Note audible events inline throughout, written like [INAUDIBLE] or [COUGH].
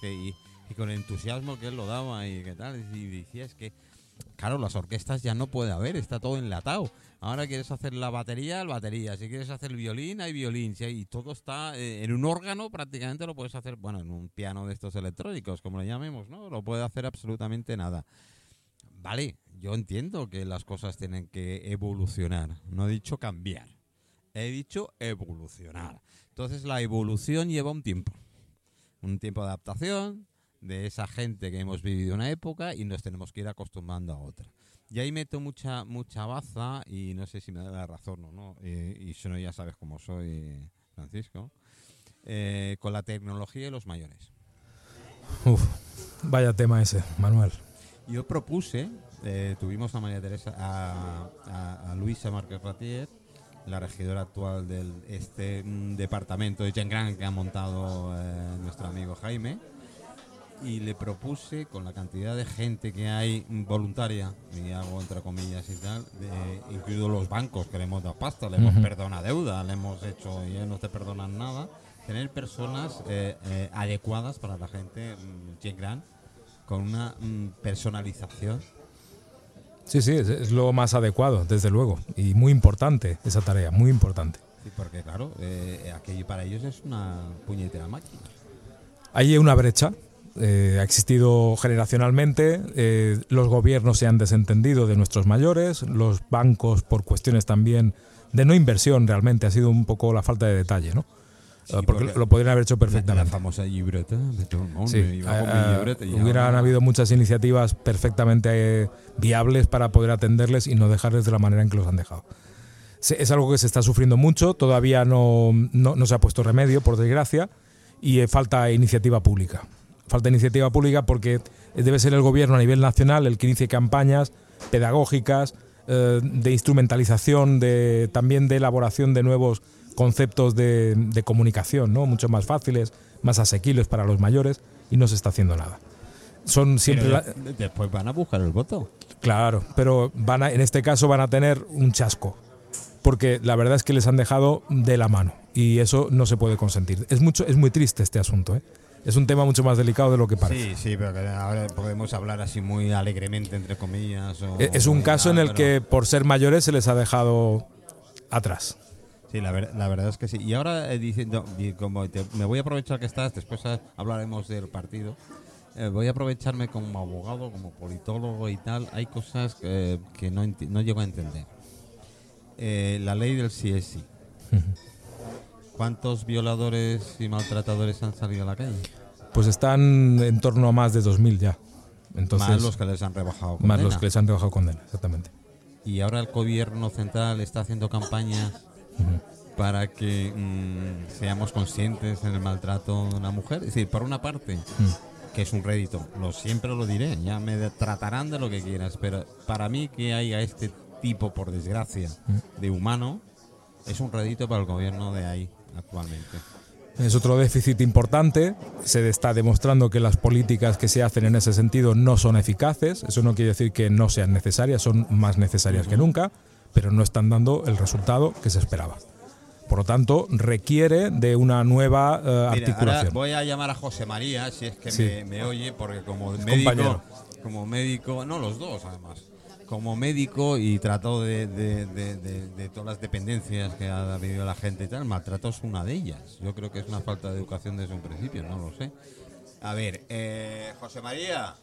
que, y, y con entusiasmo que él lo daba y qué tal. Y decía, es que, claro, las orquestas ya no puede haber, está todo enlatado. Ahora quieres hacer la batería, la batería. Si quieres hacer el violín, hay violín. Si hay- y todo está eh, en un órgano, prácticamente lo puedes hacer, bueno, en un piano de estos electrónicos, como le llamemos, ¿no? Lo puede hacer absolutamente nada. Vale, yo entiendo que las cosas tienen que evolucionar. No he dicho cambiar. He dicho evolucionar. Entonces la evolución lleva un tiempo. Un tiempo de adaptación de esa gente que hemos vivido una época y nos tenemos que ir acostumbrando a otra. Y ahí meto mucha mucha baza y no sé si me da la razón o no. eh, y si no, ya sabes cómo soy, Francisco. eh, con la tecnología y los mayores. Uf, vaya tema ese, Manuel. Yo propuse, eh, tuvimos a María Teresa, a, a- a Luisa Márquez Ratier, la regidora actual del este mm, departamento de Chengran que ha montado eh, nuestro amigo Jaime, y le propuse con la cantidad de gente que hay voluntaria, y hago entre comillas y tal, de, incluido los bancos que le hemos dado pasta, le hemos perdonado deuda, le hemos hecho y no te perdonan nada, tener personas eh, eh, adecuadas para la gente mm, Chengran con una mm, personalización. Sí, sí, es, es lo más adecuado, desde luego. Y muy importante esa tarea, muy importante. Sí, porque claro, eh, aquello para ellos es una puñetera máquina. Hay una brecha, eh, ha existido generacionalmente, eh, los gobiernos se han desentendido de nuestros mayores, los bancos por cuestiones también de no inversión realmente, ha sido un poco la falta de detalle, ¿no? Sí, Eh, porque, porque lo podrían haber hecho La, la perfectamente. famosa libreta de todo el mundo. Sí, iba con mi eh, libreta y hubieran habido muchas iniciativas perfectamente eh, viables para poder atenderles y no dejarles de la manera en que los han dejado. Es algo que se está sufriendo mucho, todavía no, no, no se ha puesto remedio, por desgracia, y eh, falta iniciativa pública. Falta iniciativa pública porque debe ser el gobierno a nivel nacional el que inicie campañas pedagógicas, eh, de instrumentalización, de, también de elaboración de nuevos conceptos de, de comunicación, ¿no? mucho más fáciles, más asequibles para los mayores, y no se está haciendo nada. Son siempre Pero la- de- después van a buscar el voto. Claro, pero van a, en este caso van a tener un chasco, porque la verdad es que les han dejado de la mano y eso no se puede consentir. Es mucho, es muy triste este asunto, ¿eh? Es un tema mucho más delicado de lo que parece. Sí, sí, pero que ahora podemos hablar así muy alegremente, entre comillas. o- E- Es un caso en el pero- que por ser mayores se les ha dejado atrás. Sí, la, ver- la verdad es que sí. Y ahora eh, diciendo, como te- me voy a aprovechar que estás, después hablaremos del partido. eh, voy a aprovecharme como abogado, como politólogo y tal. Hay cosas que, que no, no llego a entender. Eh, la ley del sí es sí. ¿Cuántos violadores y maltratadores han salido a la calle? Pues están en torno a más de 2.000 ya. Entonces, más los que les han rebajado. más los condena. que les han rebajado condena, exactamente. Y ahora el gobierno central está haciendo campañas para que mm, seamos conscientes en el maltrato de una mujer. Es decir, por una parte, que es un rédito, lo siempre lo diré, ya me tratarán de lo que quieras, pero para mí que haya este tipo, por desgracia, de humano, es un rédito para el gobierno de ahí actualmente. Es otro déficit importante. Se está demostrando que las políticas que se hacen en ese sentido no son eficaces. Eso no quiere decir que no sean necesarias, son más necesarias que nunca, pero no están dando el resultado que se esperaba. Por lo tanto, requiere de una nueva eh, Mira, ahora articulación. voy a llamar a José María, si es que Sí. me, me oye, porque como Es médico, compañero. como médico, no los dos además, como médico y trato de, de- de- de- todas las dependencias que ha vivido la gente y tal, maltrato es una de ellas. Yo creo que es una falta de educación desde un principio, no lo sé. A ver, eh, José María.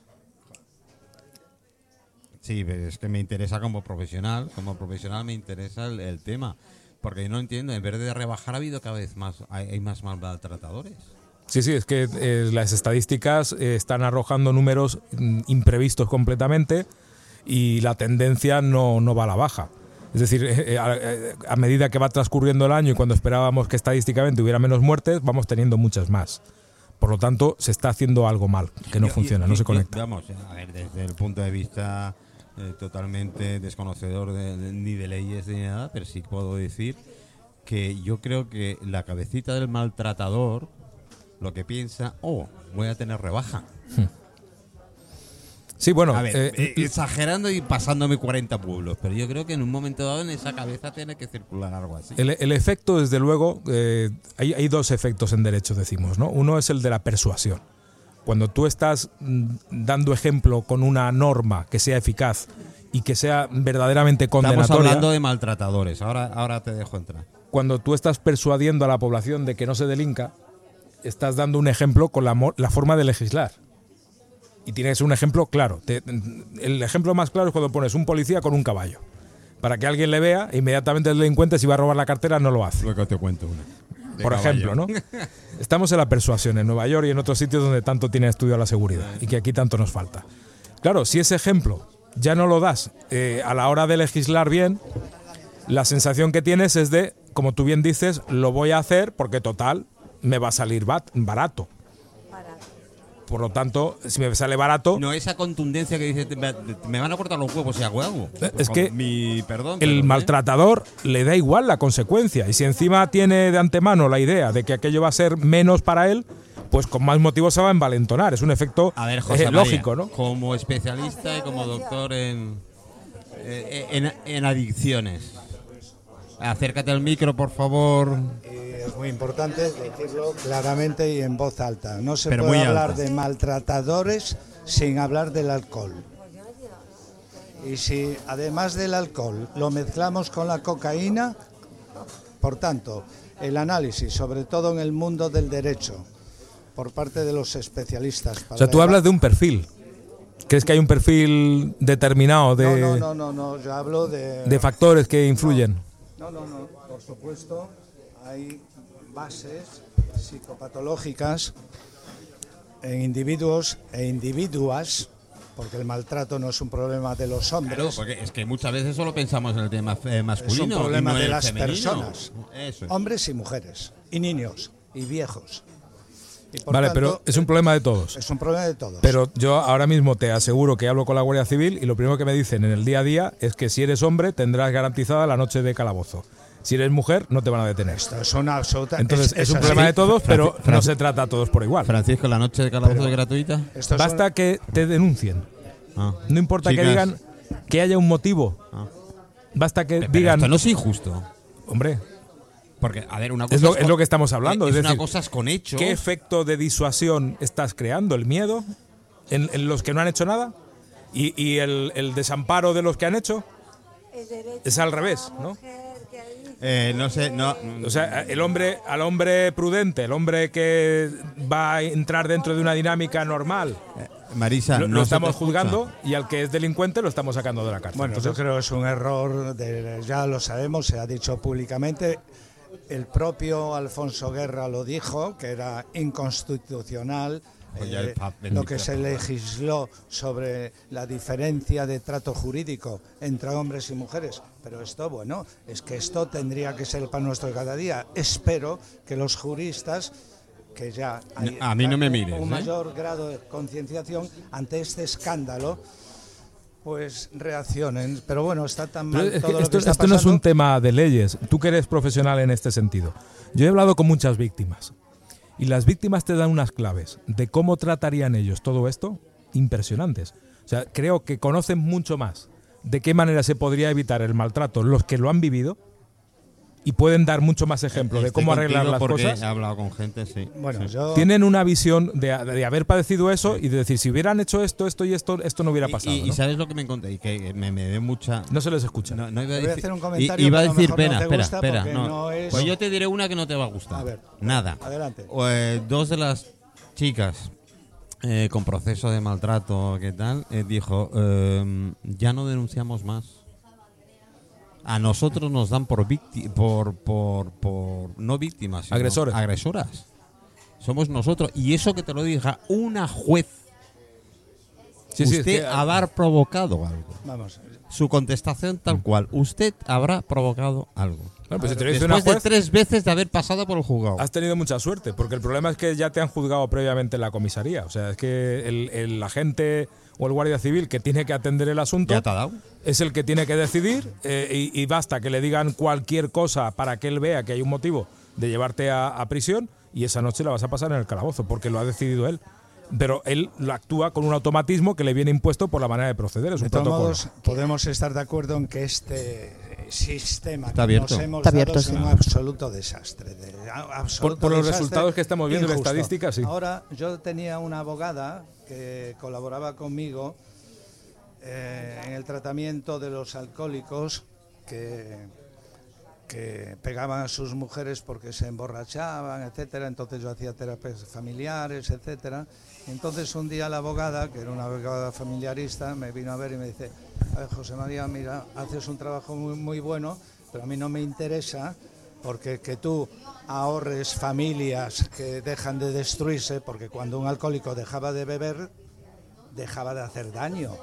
Sí, pero es que me interesa como profesional, como profesional me interesa el, el tema. Porque yo no entiendo, en vez de rebajar ha habido cada vez más, hay, hay más maltratadores. Sí, sí, es que eh, las estadísticas eh, están arrojando números mm, imprevistos completamente y la tendencia no, no va a la baja. Es decir, eh, a, a medida que va transcurriendo el año y cuando esperábamos que estadísticamente hubiera menos muertes, vamos teniendo muchas más. Por lo tanto, se está haciendo algo mal, que no Yo- funciona, yo- no se conecta. Vamos, a ver, desde el punto de vista eh, totalmente desconocedor de- de- ni de leyes ni nada, pero sí puedo decir que yo creo que la cabecita del maltratador lo que piensa, oh, voy a tener rebaja. [LAUGHS] Sí, bueno, A ver, eh, eh, exagerando y pasándome 40 pueblos, pero yo creo que en un momento dado en esa cabeza tiene que circular algo así. El, el efecto, desde luego, eh, hay, hay dos efectos en derecho, decimos, ¿no? Uno es el de la persuasión. Cuando tú estás mm, dando ejemplo con una norma que sea eficaz y que sea verdaderamente Estamos condenatoria, hablando de maltratadores. Ahora, ahora te dejo entrar. cuando tú estás persuadiendo a la población de que no se delinca, estás dando un ejemplo con la, mo- la forma de legislar. Y tiene que ser un ejemplo claro. Te- el ejemplo más claro es cuando pones un policía con un caballo. Para que alguien le vea, inmediatamente el delincuente, si va a robar la cartera, no lo hace. Luego te cuento una. De Por caballo. ejemplo, ¿no? Estamos en la persuasión, en Nueva York y en otros sitios donde tanto tiene estudio la seguridad y que aquí tanto nos falta. Claro, si ese ejemplo ya no lo das eh, a la hora de legislar bien, la sensación que tienes es de, como tú bien dices, lo voy a hacer porque total me va a salir barato. Por lo tanto, si me sale barato, No esa contundencia que dice, "Te- me, van a cortar los huevos y a huevo. Eh, es que Mi perdón. el ¿eh? maltratador le da igual la consecuencia. Y si encima tiene de antemano la idea de que aquello va a ser menos para él, pues con más motivo se va a envalentonar. Es un efecto A ver, José eh, María, lógico, ¿no? Como especialista y como doctor en, en, en adicciones. Acércate al micro, por favor. Es muy importante decirlo claramente y en voz alta. No se Pero puede hablar alta. de maltratadores sin hablar del alcohol. Y si además del alcohol lo mezclamos con la cocaína, por tanto, el análisis, sobre todo en el mundo del derecho, por parte de los especialistas. O sea, tú hablas de un perfil. ¿Crees que hay un perfil determinado de, No, no, no, no, no, yo hablo de... de factores que influyen? No, no, no. Por supuesto, hay bases psicopatológicas en individuos e individuas, porque el maltrato no es un problema de los Claro, hombres, porque es que muchas veces solo pensamos en el tema eh, es masculino. un y problema no de las femenino. personas, Eso es. hombres y mujeres, y niños, y viejos. Y Vale, tanto, pero es un problema de todos. es un problema de todos. Pero yo ahora mismo te aseguro que hablo con la Guardia Civil y lo primero que me dicen en el día a día es que si eres hombre tendrás garantizada la noche de calabozo. Si eres mujer no te van a detener. Esto es una absoluta... Entonces es, un problema de todos, pero no se trata a todos por igual. Francisco, la noche de calabozo es gratuita. Basta que te denuncien. Ah. No importa que digan que haya un motivo. Ah. Basta que Pero digan, esto no es injusto. hombre, Porque, a ver, una cosa es lo, con- es lo que estamos hablando. Es, Es, una decir, cosa es con hechos. ¿qué efecto de disuasión estás creando? ¿El miedo en, en los que no han hecho nada? ¿Y, y el, el desamparo de los que han hecho? Es al revés, ¿no? Eh, no sé, no. O sea, el hombre, al hombre prudente, el hombre que va a entrar dentro de una dinámica normal, Marisa, lo, no lo estamos juzgando y al que es delincuente lo estamos sacando de la cárcel. Bueno, yo Entonces, creo que es un error, de- ya lo sabemos, se ha dicho públicamente. El propio Alfonso Guerra lo dijo, que era inconstitucional eh, lo que se legisló sobre la diferencia de trato jurídico entre hombres y mujeres. Pero esto, bueno, es que esto tendría que ser el pan nuestro de cada día. Espero que los juristas que ya hay A mí no me un- mires, un ¿eh? mayor grado de concienciación ante este escándalo pues reaccionen. Pero bueno, está tan mal es que todo lo esto, que está esto no es un tema de leyes. Tú que eres profesional en este sentido. Yo he hablado con muchas víctimas y las víctimas te dan unas claves de cómo tratarían ellos todo esto impresionantes. O sea, creo que conocen mucho más de qué manera se podría evitar el maltrato los que lo han vivido y pueden dar mucho más ejemplo de Estoy cómo arreglar las porque cosas. He hablado con gente, sí. Bueno, Sí. yo Tienen una visión de, de haber padecido eso y de decir, si hubieran hecho esto, esto y esto, esto no hubiera pasado. Y, y ¿no? sabes lo que me encontré y que me, me dio mucha. No se les escucha. No, no iba a Te voy a decir, hacer un comentario, iba a decir, pena, espera, espera. es- Pues yo te diré una que no te va a gustar. A ver, Nada. adelante. Eh, dos de las chicas eh, con proceso de maltrato, ¿qué tal? eh, dijo, eh, ya no denunciamos más. A nosotros nos dan por víctimas, por, por, por, no víctimas, sino Agresores. agresoras. Somos nosotros. Y eso que te lo diga una juez. Sí, sí, es usted que- habrá provocado algo. Vamos, Su contestación tal cual. Usted habrá provocado algo. Bueno, pues si te lo dice una Después de tres veces de haber pasado por el juzgado. has tenido mucha suerte, porque el problema es que ya te han juzgado previamente en la comisaría. O sea, es que el, el agente o el guardia civil que tiene que atender el asunto ¿Ya te ha dado? es el que tiene que decidir eh, y, y basta que le digan cualquier cosa para que él vea que hay un motivo de llevarte a, a prisión y esa noche la vas a pasar en el calabozo, porque lo ha decidido él. Pero él lo actúa con un automatismo que le viene impuesto por la manera de proceder. Es un de todos protocolo. modos, podemos estar de acuerdo en que este sistema Está que abierto. nos hemos Está dado abierto, es sí. un absoluto desastre. de- a- absoluto por los desastre, resultados que estamos viendo y la injusto. estadística, sí. Ahora, yo tenía una abogada que colaboraba conmigo eh, en el tratamiento de los alcohólicos que, que pegaban a sus mujeres porque se emborrachaban, etcétera. Entonces yo hacía terapias familiares, etcétera. Entonces un día la abogada, que era una abogada familiarista, me vino a ver y me dice, "A ver, José María, mira, haces un trabajo muy, muy bueno, pero a mí no me interesa porque que tú ahorres familias que dejan de destruirse, porque cuando un alcohólico dejaba de beber, dejaba de hacer daño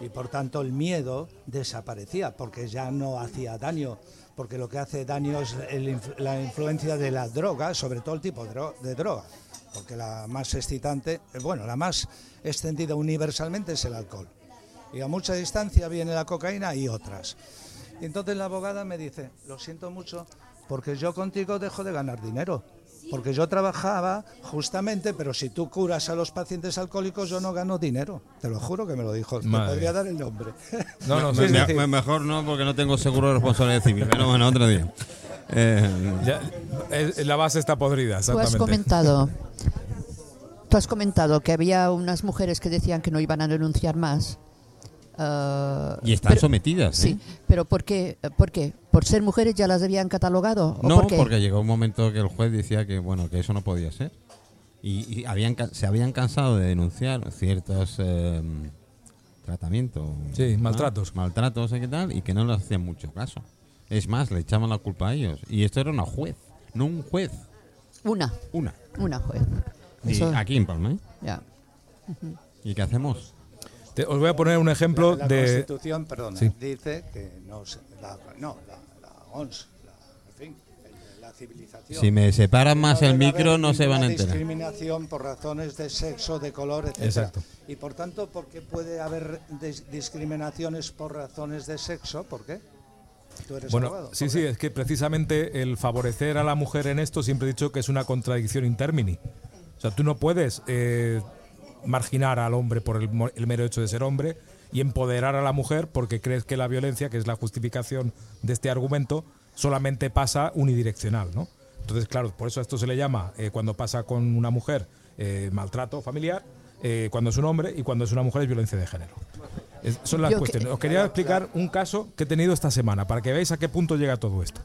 y por tanto el miedo desaparecía porque ya no hacía daño porque lo que hace daño es la influencia de la droga sobre todo el tipo de droga porque la más excitante eh, bueno la más extendida universalmente es el alcohol. Y a mucha distancia viene la cocaína y otras. Y entonces la abogada me dice lo siento mucho porque yo contigo dejo de ganar dinero porque yo trabajaba justamente, pero si tú curas a los pacientes alcohólicos, yo no gano dinero. Te lo juro que me lo dijo. Te podría dar el nombre. No, no, [LAUGHS] Sí, Me- me- mejor no, porque no tengo seguro de responsabilidad civil. Pero bueno, otro día. Eh, Ya, eh, la base está podrida, Tú has exactamente. comentado, [LAUGHS] tú has comentado que había unas mujeres que decían que no iban a denunciar más. Ah, y están pero- sometidas. ¿eh? Sí, pero ¿por qué? ¿Por qué? ¿Por ser mujeres ya las habían catalogado? ¿O No, por qué? porque llegó un momento que el juez decía que bueno que eso no podía ser. Y, y habían, se habían cansado de denunciar ciertos eh, tratamientos. Sí, ¿no? maltratos. Maltratos y qué tal, y que no les hacían mucho caso. Es más, le echaban la culpa a ellos. Y esto era una juez, no un juez, Una, una. una juez. Y Eso- aquí en Palma, ¿eh? ya. ¿Y qué hacemos? Te- os voy a poner un ejemplo la de. Constitución, perdona, Sí. dice que no, se- la, no, la, la ONS, la, en fin, la civilización. Si me separan más No el micro, no se van a enterar. discriminación por razones de sexo, de color, etc. Exacto. Y por tanto, ¿por qué puede haber dis- discriminaciones por razones de sexo? ¿Por qué? Tú eres Bueno, abogado. sí, ¿por sí, qué? es que precisamente el favorecer a la mujer en esto siempre he dicho que es una contradicción in termini. O sea, tú no puedes eh, marginar al hombre por el, el mero hecho de ser hombre y empoderar a la mujer porque crees que la violencia, que es la justificación de este argumento, solamente pasa unidireccional, ¿no? Entonces, claro, por eso a esto se le llama, eh, cuando pasa con una mujer, eh, maltrato familiar, eh, cuando es un hombre y cuando es una mujer es violencia de género. Es- son las Yo que- cuestiones. Os quería explicar un caso que he tenido esta semana para que veáis a qué punto llega todo esto.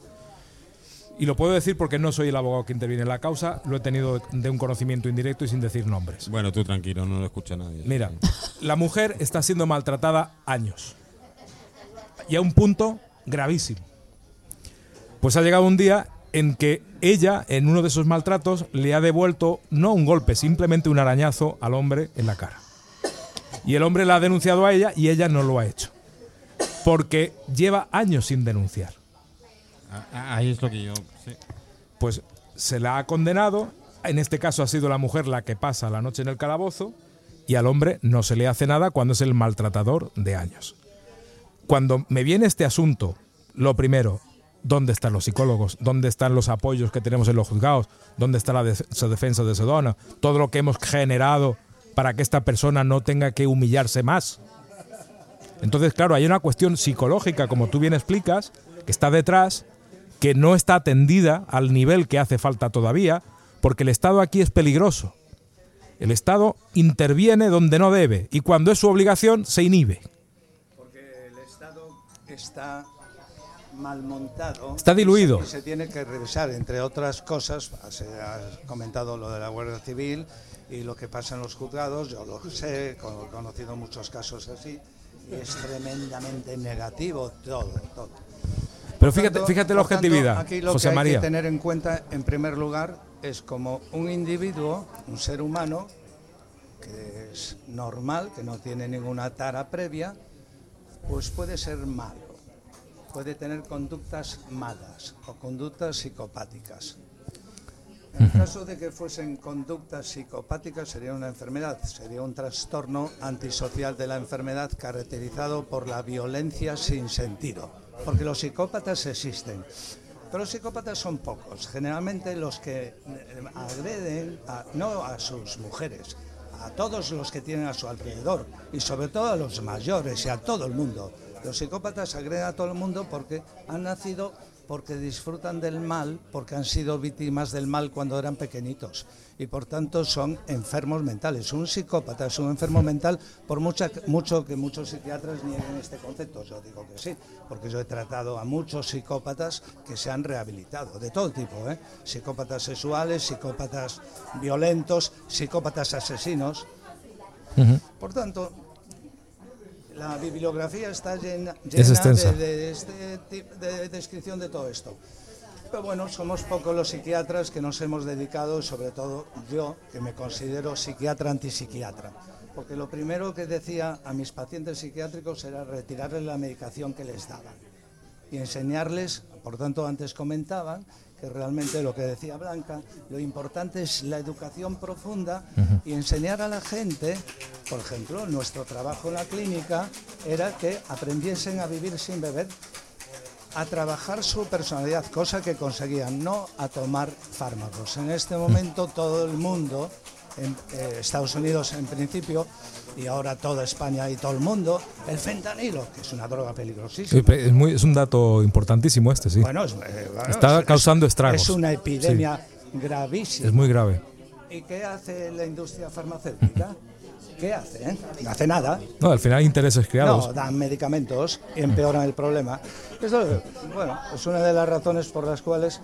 Y lo puedo decir porque no soy el abogado que interviene en la causa, lo he tenido de un conocimiento indirecto y sin decir nombres. Bueno, tú tranquilo, no lo escucha nadie. Mira, la mujer está siendo maltratada años. Y a un punto gravísimo. Pues ha llegado un día en que ella, en uno de esos maltratos, le ha devuelto no un golpe, simplemente un arañazo al hombre en la cara. Y el hombre la ha denunciado a ella y ella no lo ha hecho. Porque lleva años sin denunciar. Ah, ah, Ahí es lo que yo. sí. pues se la ha condenado. En este caso ha sido la mujer la que pasa la noche en el calabozo y al hombre no se le hace nada cuando es el maltratador de años. Cuando me viene este asunto, lo primero, ¿dónde están los psicólogos? ¿Dónde están los apoyos que tenemos en los juzgados? ¿Dónde está la de- defensa de Sedona? Todo lo que hemos generado para que esta persona no tenga que humillarse más. Entonces, claro, hay una cuestión psicológica, como tú bien explicas, que está detrás, que no está atendida al nivel que hace falta todavía, porque el Estado aquí es peligroso. El Estado interviene donde no debe y cuando es su obligación se inhibe. Porque el Estado está mal montado. Está diluido. Y se tiene que revisar, entre otras cosas, se ha comentado lo de la Guardia Civil y lo que pasa en los juzgados, yo lo sé, he conocido muchos casos así, y es tremendamente negativo todo, todo. Pero fíjate, tanto- fíjate la por tanto, objetividad, aquí lo José que hay María. que tener en cuenta, en primer lugar, es como un individuo, un ser humano, que es normal, que no tiene ninguna tara previa, pues puede ser malo, puede tener conductas malas o conductas psicopáticas. En caso de que fuesen conductas psicopáticas sería una enfermedad, sería un trastorno antisocial de la enfermedad caracterizado por la violencia sin sentido, porque los psicópatas existen. Pero los psicópatas son pocos, generalmente los que eh, agreden no a sus mujeres, a todos los que tienen a su alrededor y sobre todo a los mayores y a todo el mundo. Los psicópatas agreden a todo el mundo porque han nacido porque disfrutan del mal, porque han sido víctimas del mal cuando eran pequeñitos y por tanto son enfermos mentales. Un psicópata es un enfermo mental por mucha, mucho que muchos psiquiatras nieguen este concepto. Yo digo que sí, porque yo he tratado a muchos psicópatas que se han rehabilitado, de todo tipo, ¿eh? psicópatas sexuales, psicópatas violentos, psicópatas asesinos. Por tanto, la bibliografía está llena, de, de este de descripción de todo esto. Pero bueno, somos pocos los psiquiatras que nos hemos dedicado, sobre todo yo, que me considero psiquiatra antipsiquiatra. Porque lo primero que decía a mis pacientes psiquiátricos era retirarles la medicación que les daban y enseñarles, por tanto antes comentaban, que realmente lo que decía Blanca, lo importante es la educación profunda y enseñar a la gente, por ejemplo, nuestro trabajo en la clínica era que aprendiesen a vivir sin beber, a trabajar su personalidad, cosa que conseguían, no a tomar fármacos. En este momento todo el mundo, en eh, Estados Unidos en principio, y ahora toda España y todo el mundo, el fentanilo, que es una droga peligrosísima. Sí, Es, muy- es un dato importantísimo este, sí. Bueno, es, eh, bueno, Está es- causando estragos. Es una epidemia gravísima. Es muy grave. ¿Y qué hace la industria farmacéutica? [LAUGHS] ¿Qué hace? eh? No hace nada. No, al final hay intereses creados. No, dan medicamentos y empeoran el problema. Esto, bueno, es una de las razones por las cuales,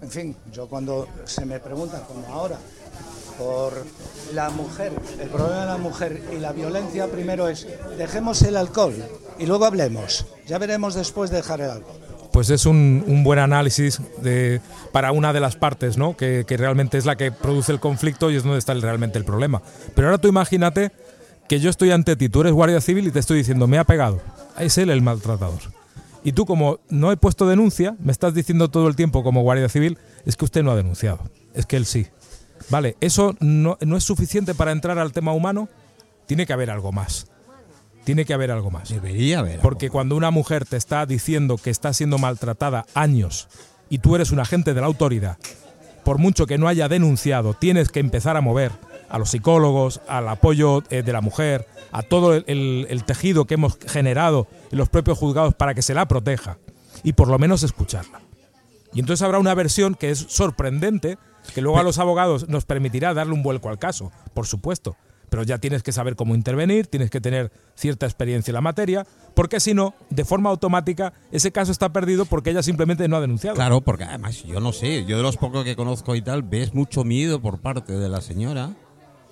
en fin, yo cuando se me pregunta, como ahora, por la mujer, el problema de la mujer y la violencia, primero es, dejemos el alcohol y luego hablemos. Ya veremos después de dejar el alcohol. Pues es un, buen análisis de, para una de las partes, ¿no? Que, realmente es la que produce el conflicto y es donde está realmente el problema. Pero ahora tú imagínate que yo estoy ante ti, tú eres guardia civil y te estoy diciendo, me ha pegado. Es él el maltratador. Y tú como no he puesto denuncia, me estás diciendo todo el tiempo como guardia civil, es que usted no ha denunciado, es que él sí. Vale, ¿eso no, no es suficiente para entrar al tema humano? Tiene que haber algo más. Tiene que haber algo más. Debería haber. Porque cuando una mujer te está diciendo que está siendo maltratada años y tú eres un agente de la autoridad, por mucho que no haya denunciado, tienes que empezar a mover a los psicólogos, al apoyo eh, de la mujer, a todo el, el- el tejido que hemos generado en los propios juzgados para que se la proteja y por lo menos escucharla. Y entonces habrá una versión que es sorprendente, que luego a los abogados nos permitirá darle un vuelco al caso, por supuesto. Pero ya tienes que saber cómo intervenir, tienes que tener cierta experiencia en la materia, porque si no, de forma automática, ese caso está perdido porque ella simplemente no ha denunciado. Claro, porque además yo no sé, yo de los pocos que conozco y tal, ves mucho miedo por parte de la señora.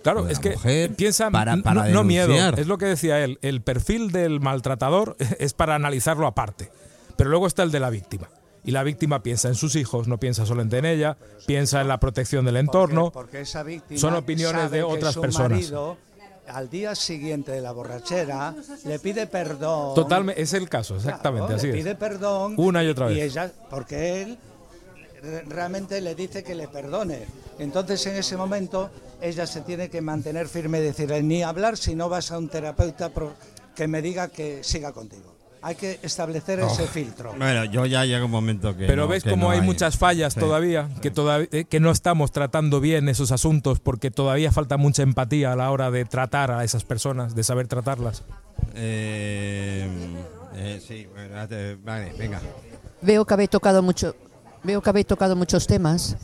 Claro, es que piensa, para- para no, no miedo, es lo que decía él, el perfil del maltratador [LAUGHS] es para analizarlo aparte, pero luego está el de la víctima. Y la víctima piensa en sus hijos, no piensa solamente en ella, piensa en la protección del entorno. Porque, porque esa víctima Son opiniones sabe de que otras su personas. marido, al día siguiente de la borrachera, le pide perdón. Totalmente, es el caso, exactamente, Claro, así le es. pide perdón. Una y otra vez. Y ella, porque él re- realmente le dice que le perdone. Entonces en ese momento ella se tiene que mantener firme y decirle ni hablar si no vas a un terapeuta que me diga que siga contigo. Hay que establecer ese filtro. Bueno, yo ya llega un momento que. Pero no- ves que cómo no hay, muchas fallas Sí. todavía, que, todavía eh, que no estamos tratando bien esos asuntos porque todavía falta mucha empatía a la hora de tratar a esas personas, de saber tratarlas. Eh, eh, sí, bueno, vale, venga. Veo que habéis tocado mucho, veo que habéis tocado muchos temas.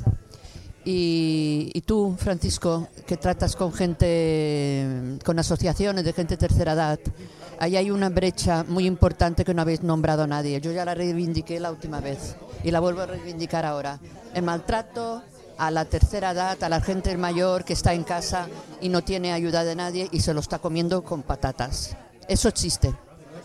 Y, y tú, Francisco, que tratas con gente, con asociaciones de gente de tercera edad, ahí hay una brecha muy importante que no habéis nombrado a nadie. Yo ya la reivindiqué la última vez y la vuelvo a reivindicar ahora. El maltrato a la tercera edad, a la gente mayor que está en casa y no tiene ayuda de nadie y se lo está comiendo con patatas. Eso existe.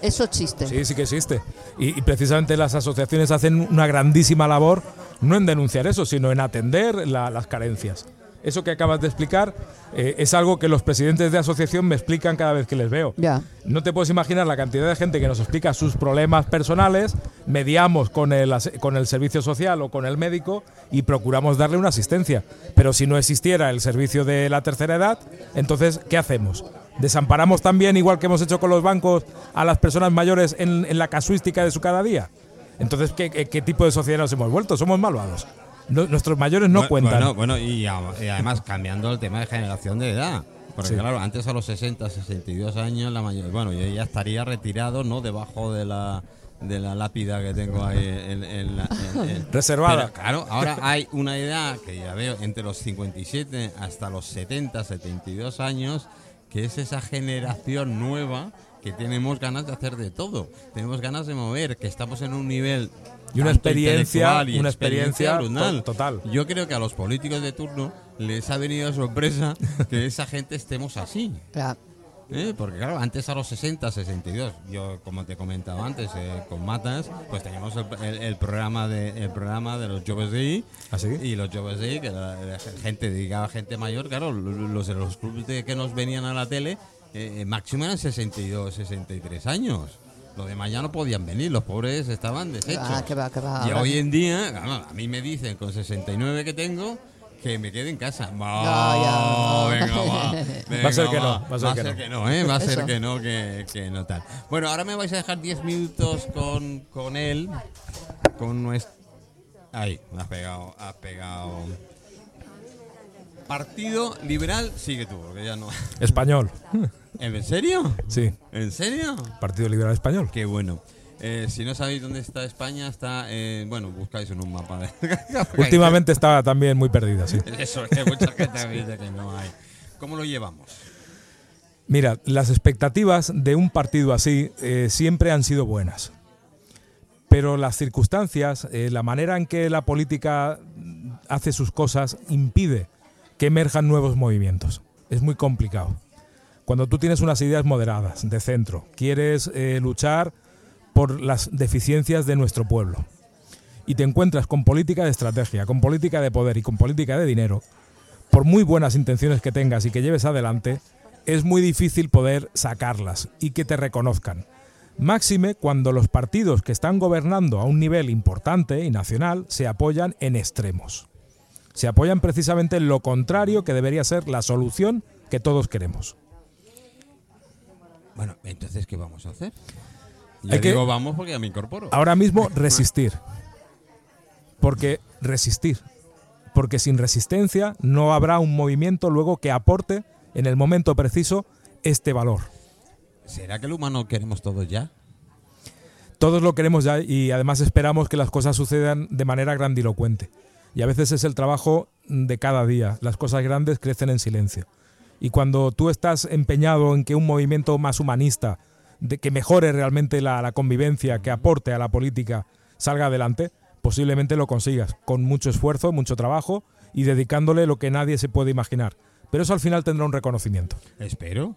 Eso existe. Sí, sí que existe. Y, y precisamente las asociaciones hacen una grandísima labor, no en denunciar eso, sino en atender la- las carencias. Eso que acabas de explicar eh, es algo que los presidentes de asociación me explican cada vez que les veo. Ya. No te puedes imaginar la cantidad de gente que nos explica sus problemas personales, mediamos con el, con el servicio social o con el médico y procuramos darle una asistencia. Pero si no existiera el servicio de la tercera edad, entonces, ¿qué hacemos? ¿Desamparamos también, igual que hemos hecho con los bancos, a las personas mayores en, en la casuística de su cada día? Entonces, ¿qué, qué- qué tipo de sociedad nos hemos vuelto? Somos malvados. No- nuestros mayores no Bu- cuentan. Bueno, bueno y, a- y además cambiando el tema de generación de edad. Porque Sí. claro, antes a los 60, 62 años, la mayor, bueno, yo ya estaría retirado, ¿no? Debajo de la de la lápida que tengo ahí en, en la- en- [LAUGHS] Reservada. Pero, claro, ahora hay una edad que ya veo entre los 57 hasta los 70, 72 años, que es esa generación nueva que tenemos ganas de hacer de todo. Tenemos ganas de mover, que estamos en un nivel Y una experiencia- y una experiencia total. Yo creo que a los políticos de turno les ha venido sorpresa que esa gente estemos así. ¿Eh? Porque claro, antes a los 60, 62, yo como te comentaba antes eh, con Matas, pues teníamos el, el- el programa de el programa de los Joves de ahí ¿Ah, sí? y los Joves de ahí, que la, la gente dedicada a gente mayor, claro, lo- los de los clubes de que nos venían a la tele, eh, eh, máximo eran 62, 63 años. Los demás ya no podían venir, los pobres estaban deshechos. Ah, que va, que va. Y hoy en día, claro, a mí me dicen con 69 que tengo que me quede en casa. No, No, ya. venga, va. [LAUGHS] Va a ser venga, que no, va a ser que no, ¿eh? Va a ser Eso. que no, que, que no tal. Bueno, ahora me vais a dejar 10 minutos con, con él, con nuestro... Ahí, has pegado, has pegado. Partido Liberal, sigue tú, porque ya no... Español. [LAUGHS] ¿En serio? Sí, ¿En serio? Partido Liberal Español. Qué bueno. Eh, si no sabéis dónde está España, está, eh, bueno, buscáis en un mapa. de- [LAUGHS] Últimamente estaba también muy perdida, sí. Eso, que mucha [LAUGHS] gente me dice que no hay. ¿Cómo lo llevamos? Mira, las expectativas de un partido así eh, siempre han sido buenas. Pero las circunstancias, eh, la manera en que la política hace sus cosas, impide que emerjan nuevos movimientos. Es muy complicado. Cuando tú tienes unas ideas moderadas, de centro, quieres eh, luchar por las deficiencias de nuestro pueblo, y te encuentras con política de estrategia, con política de poder y con política de dinero, por muy buenas intenciones que tengas y que lleves adelante, es muy difícil poder sacarlas y que te reconozcan. Máxime cuando los partidos que están gobernando a un nivel importante y nacional se apoyan en extremos. Se apoyan precisamente en lo contrario que debería ser la solución que todos queremos. Bueno, entonces, ¿qué vamos a hacer? Yo Hay que- digo vamos porque ya me incorporo. Ahora mismo resistir. Porque resistir. Porque sin resistencia no habrá un movimiento luego que aporte en el momento preciso este valor. ¿Será que el humano queremos todos ya? Todos lo queremos ya y además esperamos que las cosas sucedan de manera grandilocuente. Y a veces es el trabajo de cada día. Las cosas grandes crecen en silencio. Y cuando tú estás empeñado en que un movimiento más humanista, de que mejore realmente la, la convivencia, que aporte a la política, salga adelante, posiblemente lo consigas, con mucho esfuerzo, mucho trabajo y dedicándole lo que nadie se puede imaginar. Pero eso al final tendrá un reconocimiento. Espero.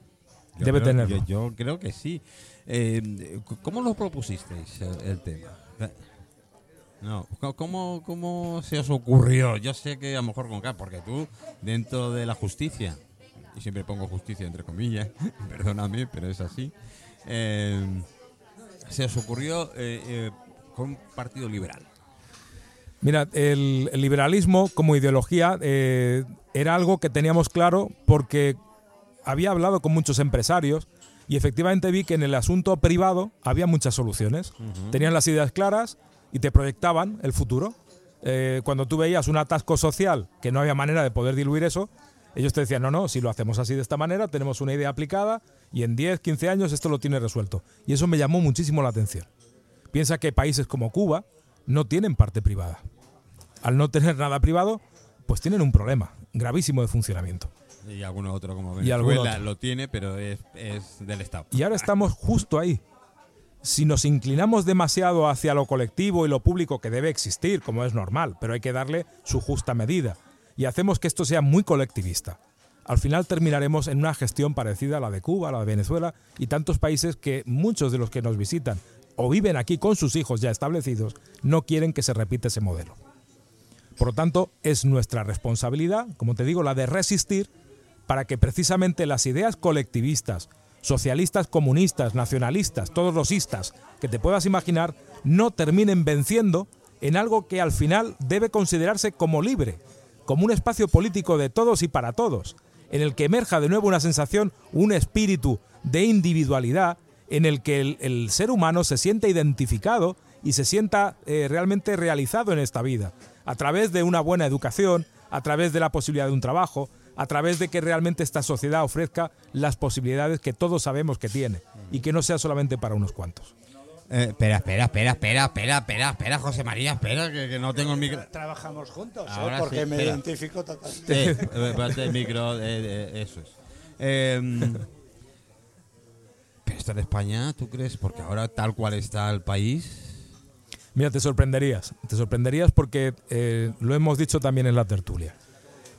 Yo Debe creo- tenerlo. Yo, yo creo que sí. Eh, ¿Cómo lo propusisteis el, el tema? No, ¿cómo, ¿cómo se os ocurrió? Yo sé que a lo mejor con K, porque tú, dentro de la justicia, y siempre pongo justicia entre comillas, [LAUGHS] perdóname, pero es así, eh, se os ocurrió eh, eh, con un partido liberal. Mira, el, el liberalismo como ideología era algo que teníamos claro porque había hablado con muchos empresarios y efectivamente vi que en el asunto privado había muchas soluciones. Tenían las ideas claras y te proyectaban el futuro. Eh, cuando tú veías un atasco social que no había manera de poder diluir eso, ellos te decían, no, no, si lo hacemos así de esta manera, tenemos una idea aplicada y en 10, 15 años esto lo tiene resuelto. Y eso me llamó muchísimo la atención. Piensa que países como Cuba no tienen parte privada. Al no tener nada privado, pues tienen un problema gravísimo de funcionamiento. Y alguno otro como Venezuela otro. lo tiene, pero es, es del Estado. Y ahora estamos justo ahí. Si nos inclinamos demasiado hacia lo colectivo y lo público que debe existir, como es normal, pero hay que darle su justa medida, y hacemos que esto sea muy colectivista, al final terminaremos en una gestión parecida a la de Cuba, la de Venezuela y tantos países que muchos de los que nos visitan o viven aquí con sus hijos ya establecidos no quieren que se repita ese modelo. Por lo tanto, es nuestra responsabilidad, como te digo, la de resistir para que precisamente las ideas colectivistas, socialistas, comunistas, nacionalistas, todos los istas que te puedas imaginar, no terminen venciendo en algo que al final debe considerarse como libre, como un espacio político de todos y para todos, en el que emerja de nuevo una sensación, un espíritu de individualidad, en el que el, ser humano se sienta identificado y se sienta eh, realmente realizado en esta vida, a través de una buena educación, a través de la posibilidad de un trabajo, a través de que realmente esta sociedad ofrezca las posibilidades que todos sabemos que tiene y que no sea solamente para unos cuantos. Eh, espera, espera, espera, espera, espera, espera, espera, José María, espera, que, que no tengo el micro. Trabajamos juntos, ¿eh? Ahora porque sí, me espera. identifico totalmente. Sí, eh, micro, eh, eh, eso es. Em, pero esto en España, ¿tú crees? Porque ahora tal cual está el país, Mira, te sorprenderías. Te sorprenderías porque eh, lo hemos dicho también en la tertulia.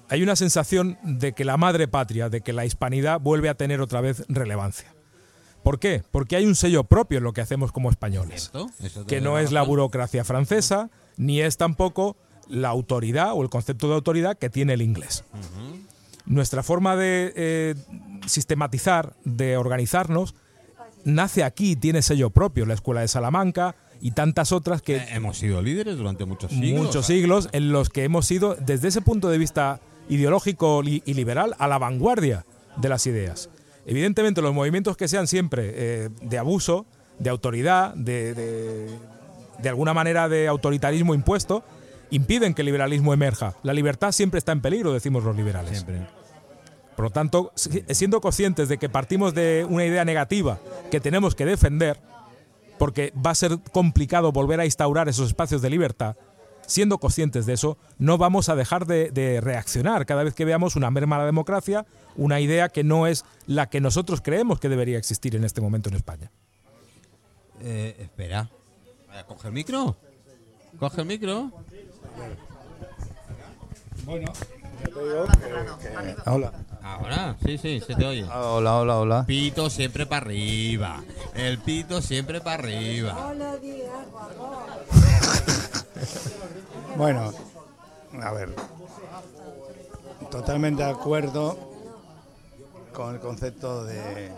Hay una sensación de que la madre patria, de que la hispanidad vuelve a tener otra vez relevancia. ¿Por qué? Porque hay un sello propio en lo que hacemos como españoles, que no es la burocracia francesa, ni es tampoco la autoridad o el concepto de autoridad que tiene el inglés. Nuestra forma de eh, sistematizar, de organizarnos, nace aquí, tiene sello propio, la Escuela de Salamanca y tantas otras que Eh, hemos sido líderes durante muchos siglos. muchos ¿sabes? siglos en los que hemos sido, desde ese punto de vista ideológico y liberal, a la vanguardia de las ideas. Evidentemente, los movimientos que sean siempre eh, de abuso, de autoridad, de, de- de alguna manera de autoritarismo impuesto, impiden que el liberalismo emerja. La libertad siempre está en peligro, decimos los liberales. Siempre. Por lo tanto, si- siendo conscientes de que partimos de una idea negativa que tenemos que defender, porque va a ser complicado volver a instaurar esos espacios de libertad, siendo conscientes de eso, no vamos a dejar de, de reaccionar cada vez que veamos una merma a la democracia, una idea que no es la que nosotros creemos que debería existir en este momento en España. Eh, espera. ¿Coge el micro? ¿Coge el micro? Bueno, ya te digo que- que- Hola. Ahora, sí, sí, se te oye. Hola, hola, hola. Pito siempre para arriba. El pito siempre para arriba. [LAUGHS] Bueno, a ver. Totalmente de acuerdo con el concepto de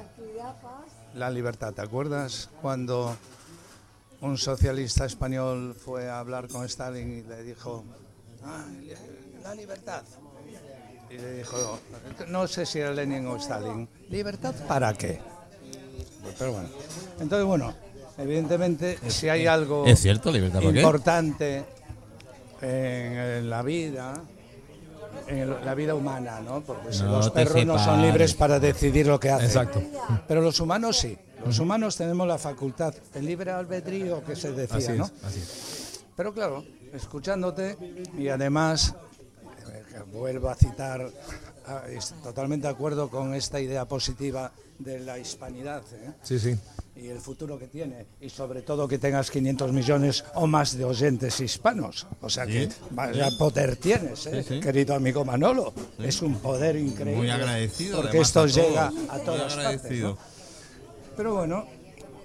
la libertad. ¿Te acuerdas cuando un socialista español fue a hablar con Stalin y le dijo, "Ah, la libertad? Y le dijo, no sé si era Lenin o Stalin, ¿libertad para qué? Pero bueno, entonces bueno, evidentemente si hay algo Es cierto, libertad, ¿por qué? importante en la vida, en la vida humana, ¿no? Porque No los perros no son libres para decidir lo que hacen. Exacto. Pero los humanos sí. Los humanos tenemos la facultad, el libre albedrío que se decía, Así ¿no? es, así es. Pero claro, escuchándote y además, eh, vuelvo a citar, ah, totalmente de acuerdo con esta idea positiva de la hispanidad ¿eh? Sí, sí. Y el futuro que tiene, y sobre todo que tengas 500 millones o más de oyentes hispanos. O sea que vaya poder tienes, ¿eh? Sí, sí. querido amigo Manolo. Es un poder increíble. Muy agradecido. Porque esto a llega todos. a Muy todas partes. agradecido. ¿no? Pero bueno,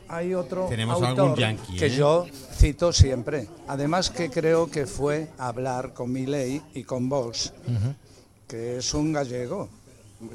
hay otro Tenemos autor algún yanqui, que ¿eh? yo cito siempre. Además que creo que fue a hablar con Milei y con Vox, que es un gallego,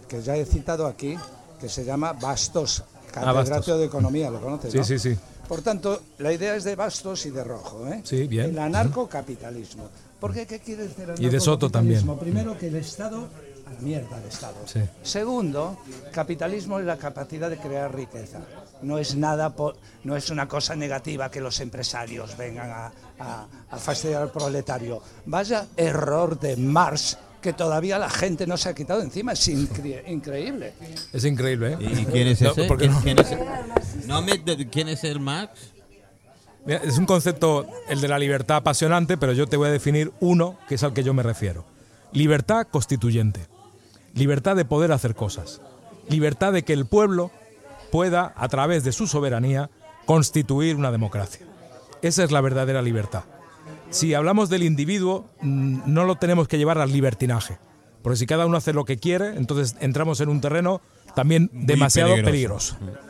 que ya he citado aquí, que se llama Bastos, catedrático de Economía, ¿lo conoces? Sí, no? sí, sí. Por tanto, la idea es de Bastos y de Rojo. ¿eh? Sí, bien. El anarcocapitalismo. ¿Por qué? ¿Qué quiere decir Y de Soto también. Primero, que el Estado a la mierda el Estado. Sí. Segundo, capitalismo es la capacidad de crear riqueza. No es nada, po- no es una cosa negativa que los empresarios vengan a, a- a fastidiar al proletario. Vaya error de Marx que todavía la gente no se ha quitado encima. Es incre- increíble. Es increíble, ¿eh? ¿Y quién es No, ese? porque ¿Quién, no- quién es, no me- ¿Quién es el Marx? Mira, es un concepto, el de la libertad apasionante, pero yo te voy a definir uno que es al que yo me refiero. Libertad constituyente. Libertad de poder hacer cosas. Libertad de que el pueblo pueda, a través de su soberanía, constituir una democracia. Esa es la verdadera libertad. Si hablamos del individuo, mm, no lo tenemos que llevar al libertinaje. Porque si cada uno hace lo que quiere, entonces entramos en un terreno también demasiado peligroso. peligroso.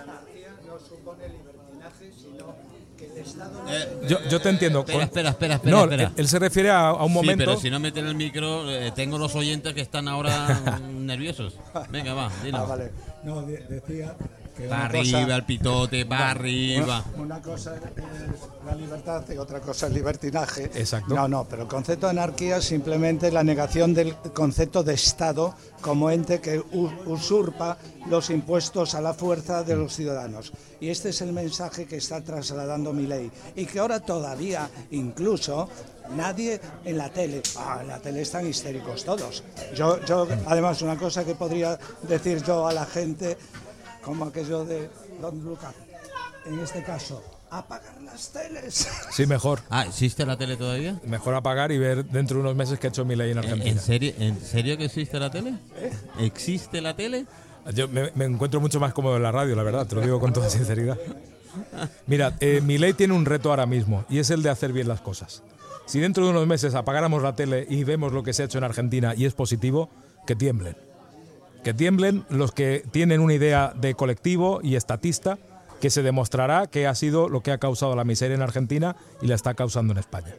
Yo, yo te entiendo. Espera, espera, espera, espera. no, espera. Él, él se refiere a, a un Sí, momento. pero si no meten el micro, eh, tengo los oyentes que están ahora [LAUGHS] nerviosos. Venga, va, dilo. Ah, vale. No, de- decía cosa- arriba el pitote, va arriba. Una, cosa es la libertad y otra cosa es libertinaje. Exacto. No, no, pero el concepto de anarquía es simplemente la negación del concepto de Estado como ente que usurpa los impuestos a la fuerza de los ciudadanos. Y este es el mensaje que está trasladando mi ley. Y que ahora todavía, incluso, nadie en la tele, ah, en la tele están histéricos todos. Yo, yo, además, una cosa que podría decir yo a la gente, como aquello de Don Lucas, en este caso, apagar las teles. [LAUGHS] Sí, mejor. Ah, ¿existe la tele todavía? Mejor apagar y ver dentro de unos meses que ha hecho mi ley en ¿En, Argentina. en serio, ¿En serio que existe la tele? ¿Existe la tele? Yo me, me encuentro mucho más cómodo en la radio, la verdad, te lo digo con toda sinceridad. Mira, eh, mi ley tiene un reto ahora mismo y es el de hacer bien las cosas. Si dentro de unos meses apagáramos la tele y vemos lo que se ha hecho en Argentina y es positivo, que tiemblen. Que tiemblen los que tienen una idea de colectivo y estatista que se demostrará que ha sido lo que ha causado la miseria en Argentina y la está causando en España.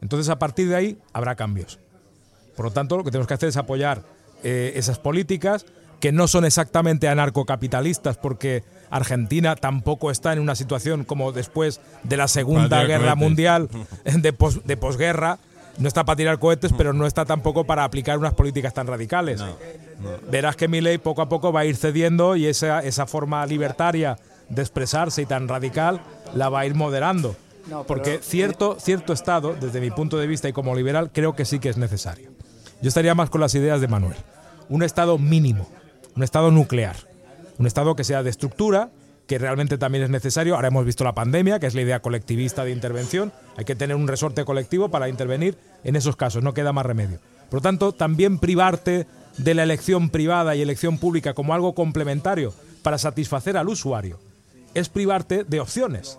Entonces, a partir de ahí, habrá cambios. Por lo tanto, lo que tenemos que hacer es apoyar eh, esas políticas que no son exactamente anarcocapitalistas, porque Argentina tampoco está en una situación como después de la Segunda Guerra. Mundial, [LAUGHS] de, pos- de posguerra. No está para tirar cohetes, pero no está tampoco para aplicar unas políticas tan radicales. Verás que mi ley poco a poco va a ir cediendo y esa, esa forma libertaria de expresarse y tan radical la va a ir moderando. No, Porque cierto, cierto Estado, desde mi punto de vista y como liberal, creo que sí que es necesario. Yo estaría más con las ideas de Manuel. Un Estado mínimo, un Estado nuclear, un Estado que sea de estructura, que realmente también es necesario. Ahora hemos visto la pandemia, que es la idea colectivista de intervención. Hay que tener un resorte colectivo para intervenir en esos casos, no queda más remedio. Por lo tanto, también privarte de la elección privada y elección pública como algo complementario para satisfacer al usuario es privarte de opciones.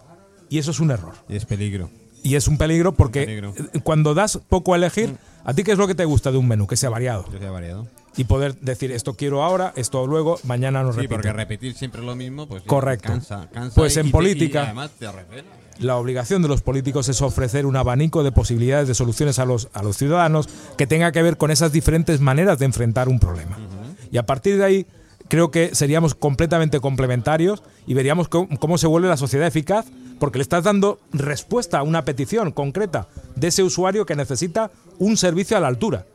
Y eso es un error. Y es peligro. Y es un peligro porque peligro. eh, cuando das poco a elegir, ¿a ti qué es lo que te gusta de un menú? Que sea variado. Que sea variado. Y poder decir, esto quiero ahora, esto luego, mañana no Sí, repito. porque repetir siempre lo mismo, pues Correcto. cansa, cansa Pues y- en y te- política- y además te revela. La obligación de los políticos es ofrecer un abanico de posibilidades de soluciones a los, a los ciudadanos que tenga que ver con esas diferentes maneras de enfrentar un problema. Y a partir de ahí, creo que seríamos completamente complementarios y veríamos cómo, cómo se vuelve la sociedad eficaz, porque le estás dando respuesta a una petición concreta de ese usuario que necesita un servicio a la altura.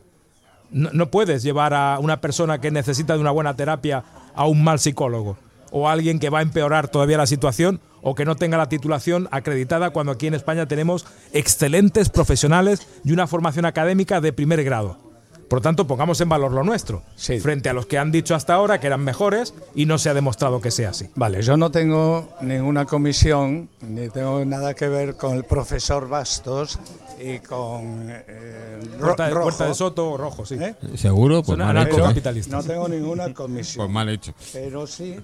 No, no puedes llevar a una persona que necesita de una buena terapia a un mal psicólogo o a alguien que va a empeorar todavía la situación o que no tenga la titulación acreditada cuando aquí en España tenemos excelentes profesionales y una formación académica de primer grado. Por lo tanto, pongamos en valor lo nuestro, Sí. frente a los que han dicho hasta ahora que eran mejores y no se ha demostrado que sea así. Vale, yo no tengo ninguna comisión, ni tengo nada que ver con el profesor Bastos y con eh, Ro- Puerta de, Rojo, Puerta de Soto o Rojo, sí. ¿eh? Seguro, pues Son mal hecho. ¿eh? No tengo ninguna comisión. Pues mal hecho. Pero sí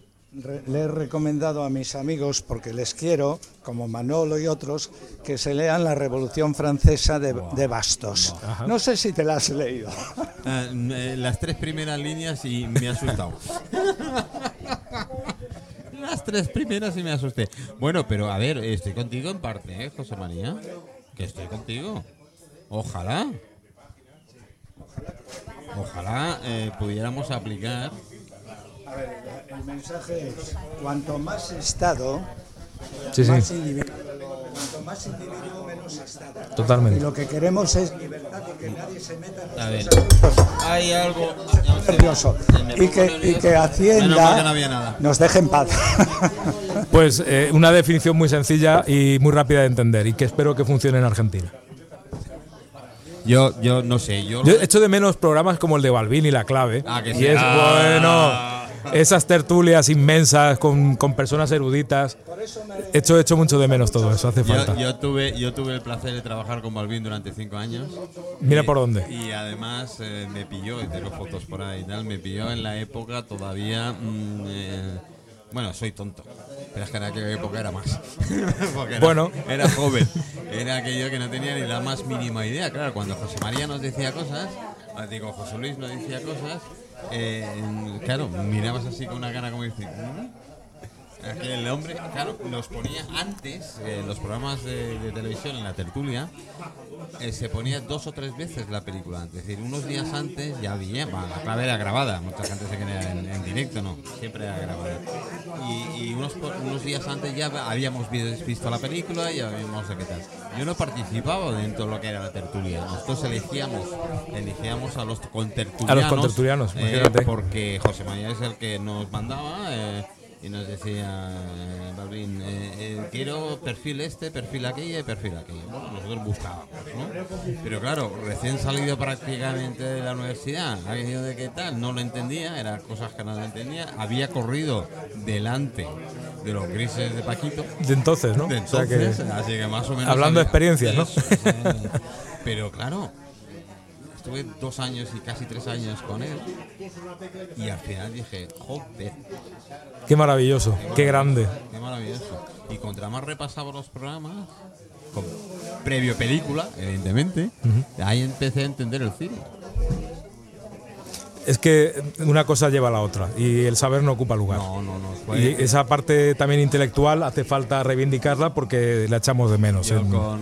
le he recomendado a mis amigos, porque les quiero, como Manolo y otros, que se lean la Revolución Francesa de, de Bastos. No sé si te la has leído. [LAUGHS] Eh, las tres primeras líneas y me ha asustado. [LAUGHS] las tres primeras y me asusté. Bueno, pero a ver, estoy contigo en parte, ¿eh, José María? Que estoy contigo. Ojalá. Ojalá eh, pudiéramos aplicar. A ver, el mensaje es, cuanto más Estado, Sí, sí, más individuo. Cuanto más individuo, menos Estado. Y totalmente. lo que queremos es libertad y que nadie se meta en A ver, cosas hay algo. nervioso. Y que, y que no Hacienda había nada. nos deje en paz. [LAUGHS] Pues eh, una definición muy sencilla y muy rápida de entender y que espero que funcione en Argentina. Yo, yo no sé, yo. Yo echo de menos programas como el de Balvin y La Clave. Ah, que y sí. es Ah. bueno. Esas tertulias inmensas con, con personas eruditas. Echo, echo mucho de menos todo eso, hace falta. Yo, tuve, yo tuve el placer de trabajar con Balvin durante cinco años. Mira Y- por dónde. Y además eh, me pilló, y tengo fotos por ahí y tal, me pilló en la época todavía. mm, eh, bueno, soy tonto. Pero es que en aquella época era más. [LAUGHS] Porque era, Bueno. Era joven. Era aquello que no tenía ni la más mínima idea. Claro, cuando José María nos decía cosas, digo, José Luis nos decía cosas, eh, claro, mirabas así con una cara como dice. "¿Mm?". Aquel hombre, claro, nos ponía antes, eh, en los programas de, de televisión, en la tertulia, eh, se ponía dos o tres veces la película. Es decir, unos días antes ya había, la clave era grabada, mucha gente se creía en, en directo, no, siempre era grabada. Y, y unos, unos días antes ya habíamos vi- visto la película y de qué tal. Yo no participaba dentro de lo que era la tertulia. Nosotros elegíamos, elegíamos a los contertulianos. A los contertulianos, eh, porque José María es el que nos mandaba eh, y nos decía, Balvin, eh, eh, quiero perfil este, perfil aquello y perfil aquello. Bueno, nosotros buscábamos, ¿no? Pero claro, recién salido prácticamente de la universidad, aquello de qué tal, no lo entendía, eran cosas que no lo entendía. Había corrido delante de los grises de Paquito. De entonces, ¿no? De O sea que- entonces, así que más o menos. Hablando de experiencias, ¿no? Eso. Pero claro, estuve dos años y casi tres años con él. Y al final dije, joder, Qué maravilloso, qué grande. qué maravilloso. Y contra más repasaba los programas, con previo película, evidentemente, ahí empecé a entender el cine. Es que una cosa lleva a la otra y el saber no ocupa lugar. No, no, no. Y esa parte también intelectual hace falta reivindicarla porque la echamos de menos. en- con,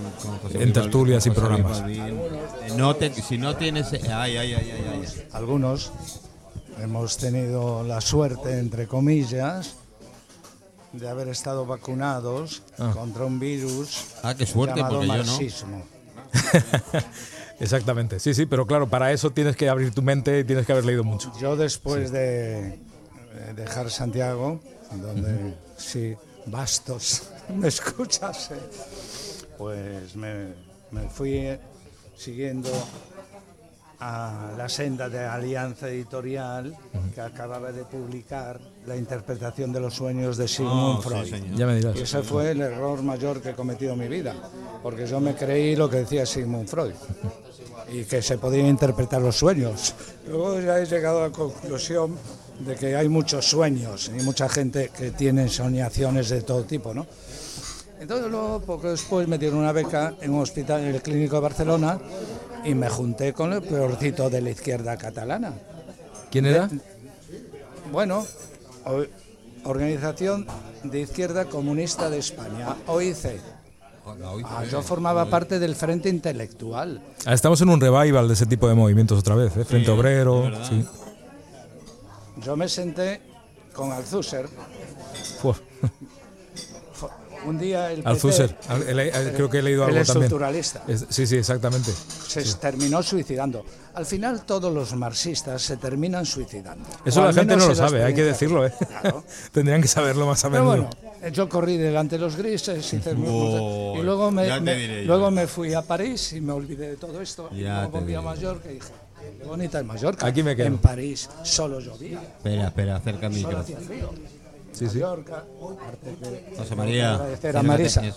en tertulias y programas. Eh, no te- si no tienes. Ay, ay, ay, ay, ay. Algunos hemos tenido la suerte, entre comillas, de haber estado vacunados Ah. contra un virus Ah, qué suerte, llamado porque yo no. [LAUGHS] Exactamente, sí, sí, pero claro, para eso tienes que abrir tu mente y tienes que haber leído mucho. Yo después de eh, dejar Santiago, donde sí, bastos, [LAUGHS] me escuchas, eh, pues me, me fui eh, siguiendo a la senda de Alianza Editorial, que acababa de publicar la interpretación de los sueños de Sigmund Oh, Freud. señor. Ya me dirás. Y ese fue el error mayor que he cometido en mi vida, porque yo me creí lo que decía Sigmund Freud y que se podían interpretar los sueños. Luego ya he llegado a la conclusión de que hay muchos sueños y mucha gente que tiene soñaciones de todo tipo, ¿no? Entonces luego, poco después, me dieron una beca en un hospital en el Clínico de Barcelona y me junté con el peorcito de la izquierda catalana. ¿Quién era? Bueno, o- Organización de Izquierda Comunista de España, OIC. Ah, yo formaba parte del Frente Intelectual. Ah, Estamos en un revival de ese tipo de movimientos otra vez, ¿eh? Frente Sí, Obrero. Sí. Yo me senté con Althusser. Un día el Althusser, creo que he leído el algo también. estructuralista, Es- sí, sí, exactamente. se terminó suicidando. Al final todos los marxistas se terminan suicidando. Eso la gente no lo sabe, hay que decirlo, ¿eh? Claro. [LAUGHS] Tendrían que saberlo más a Pero menudo. bueno, yo corrí delante de los grises hice Oh, y luego me, luego me fui a París y me olvidé de todo esto. y Ya luego te volví a. Mallorca y dije, qué bonita es Mallorca. Aquí me quedo. En París solo llovía, Espera, espera, acerca el solo micro. Sí, sí. Mallorca, aparte que José María. agradecer a Marisa. tengo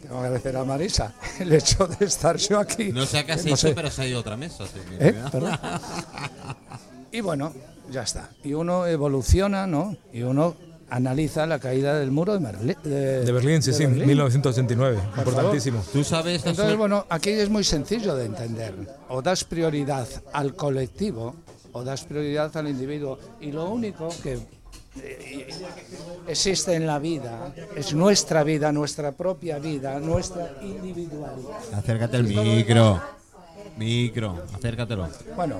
que agradecer a Marisa [LAUGHS] el hecho de estar yo aquí. No sé qué has no hecho, sé. pero se ha ido otra mesa. así que ¿Eh? [LAUGHS] Y bueno, ya está. Y uno evoluciona, ¿no? Y uno analiza la caída del muro de, Merli- de, De Berlín, sí, de sí, Berlín. 1989. favor. Importantísimo. Tú sabes Entonces, bueno, aquí es muy sencillo de entender. O das prioridad al colectivo o das prioridad al individuo. Y lo único que existe en la vida es nuestra vida, nuestra propia vida, nuestra individualidad. Acércate el micro. Micro, acércatelo. Bueno,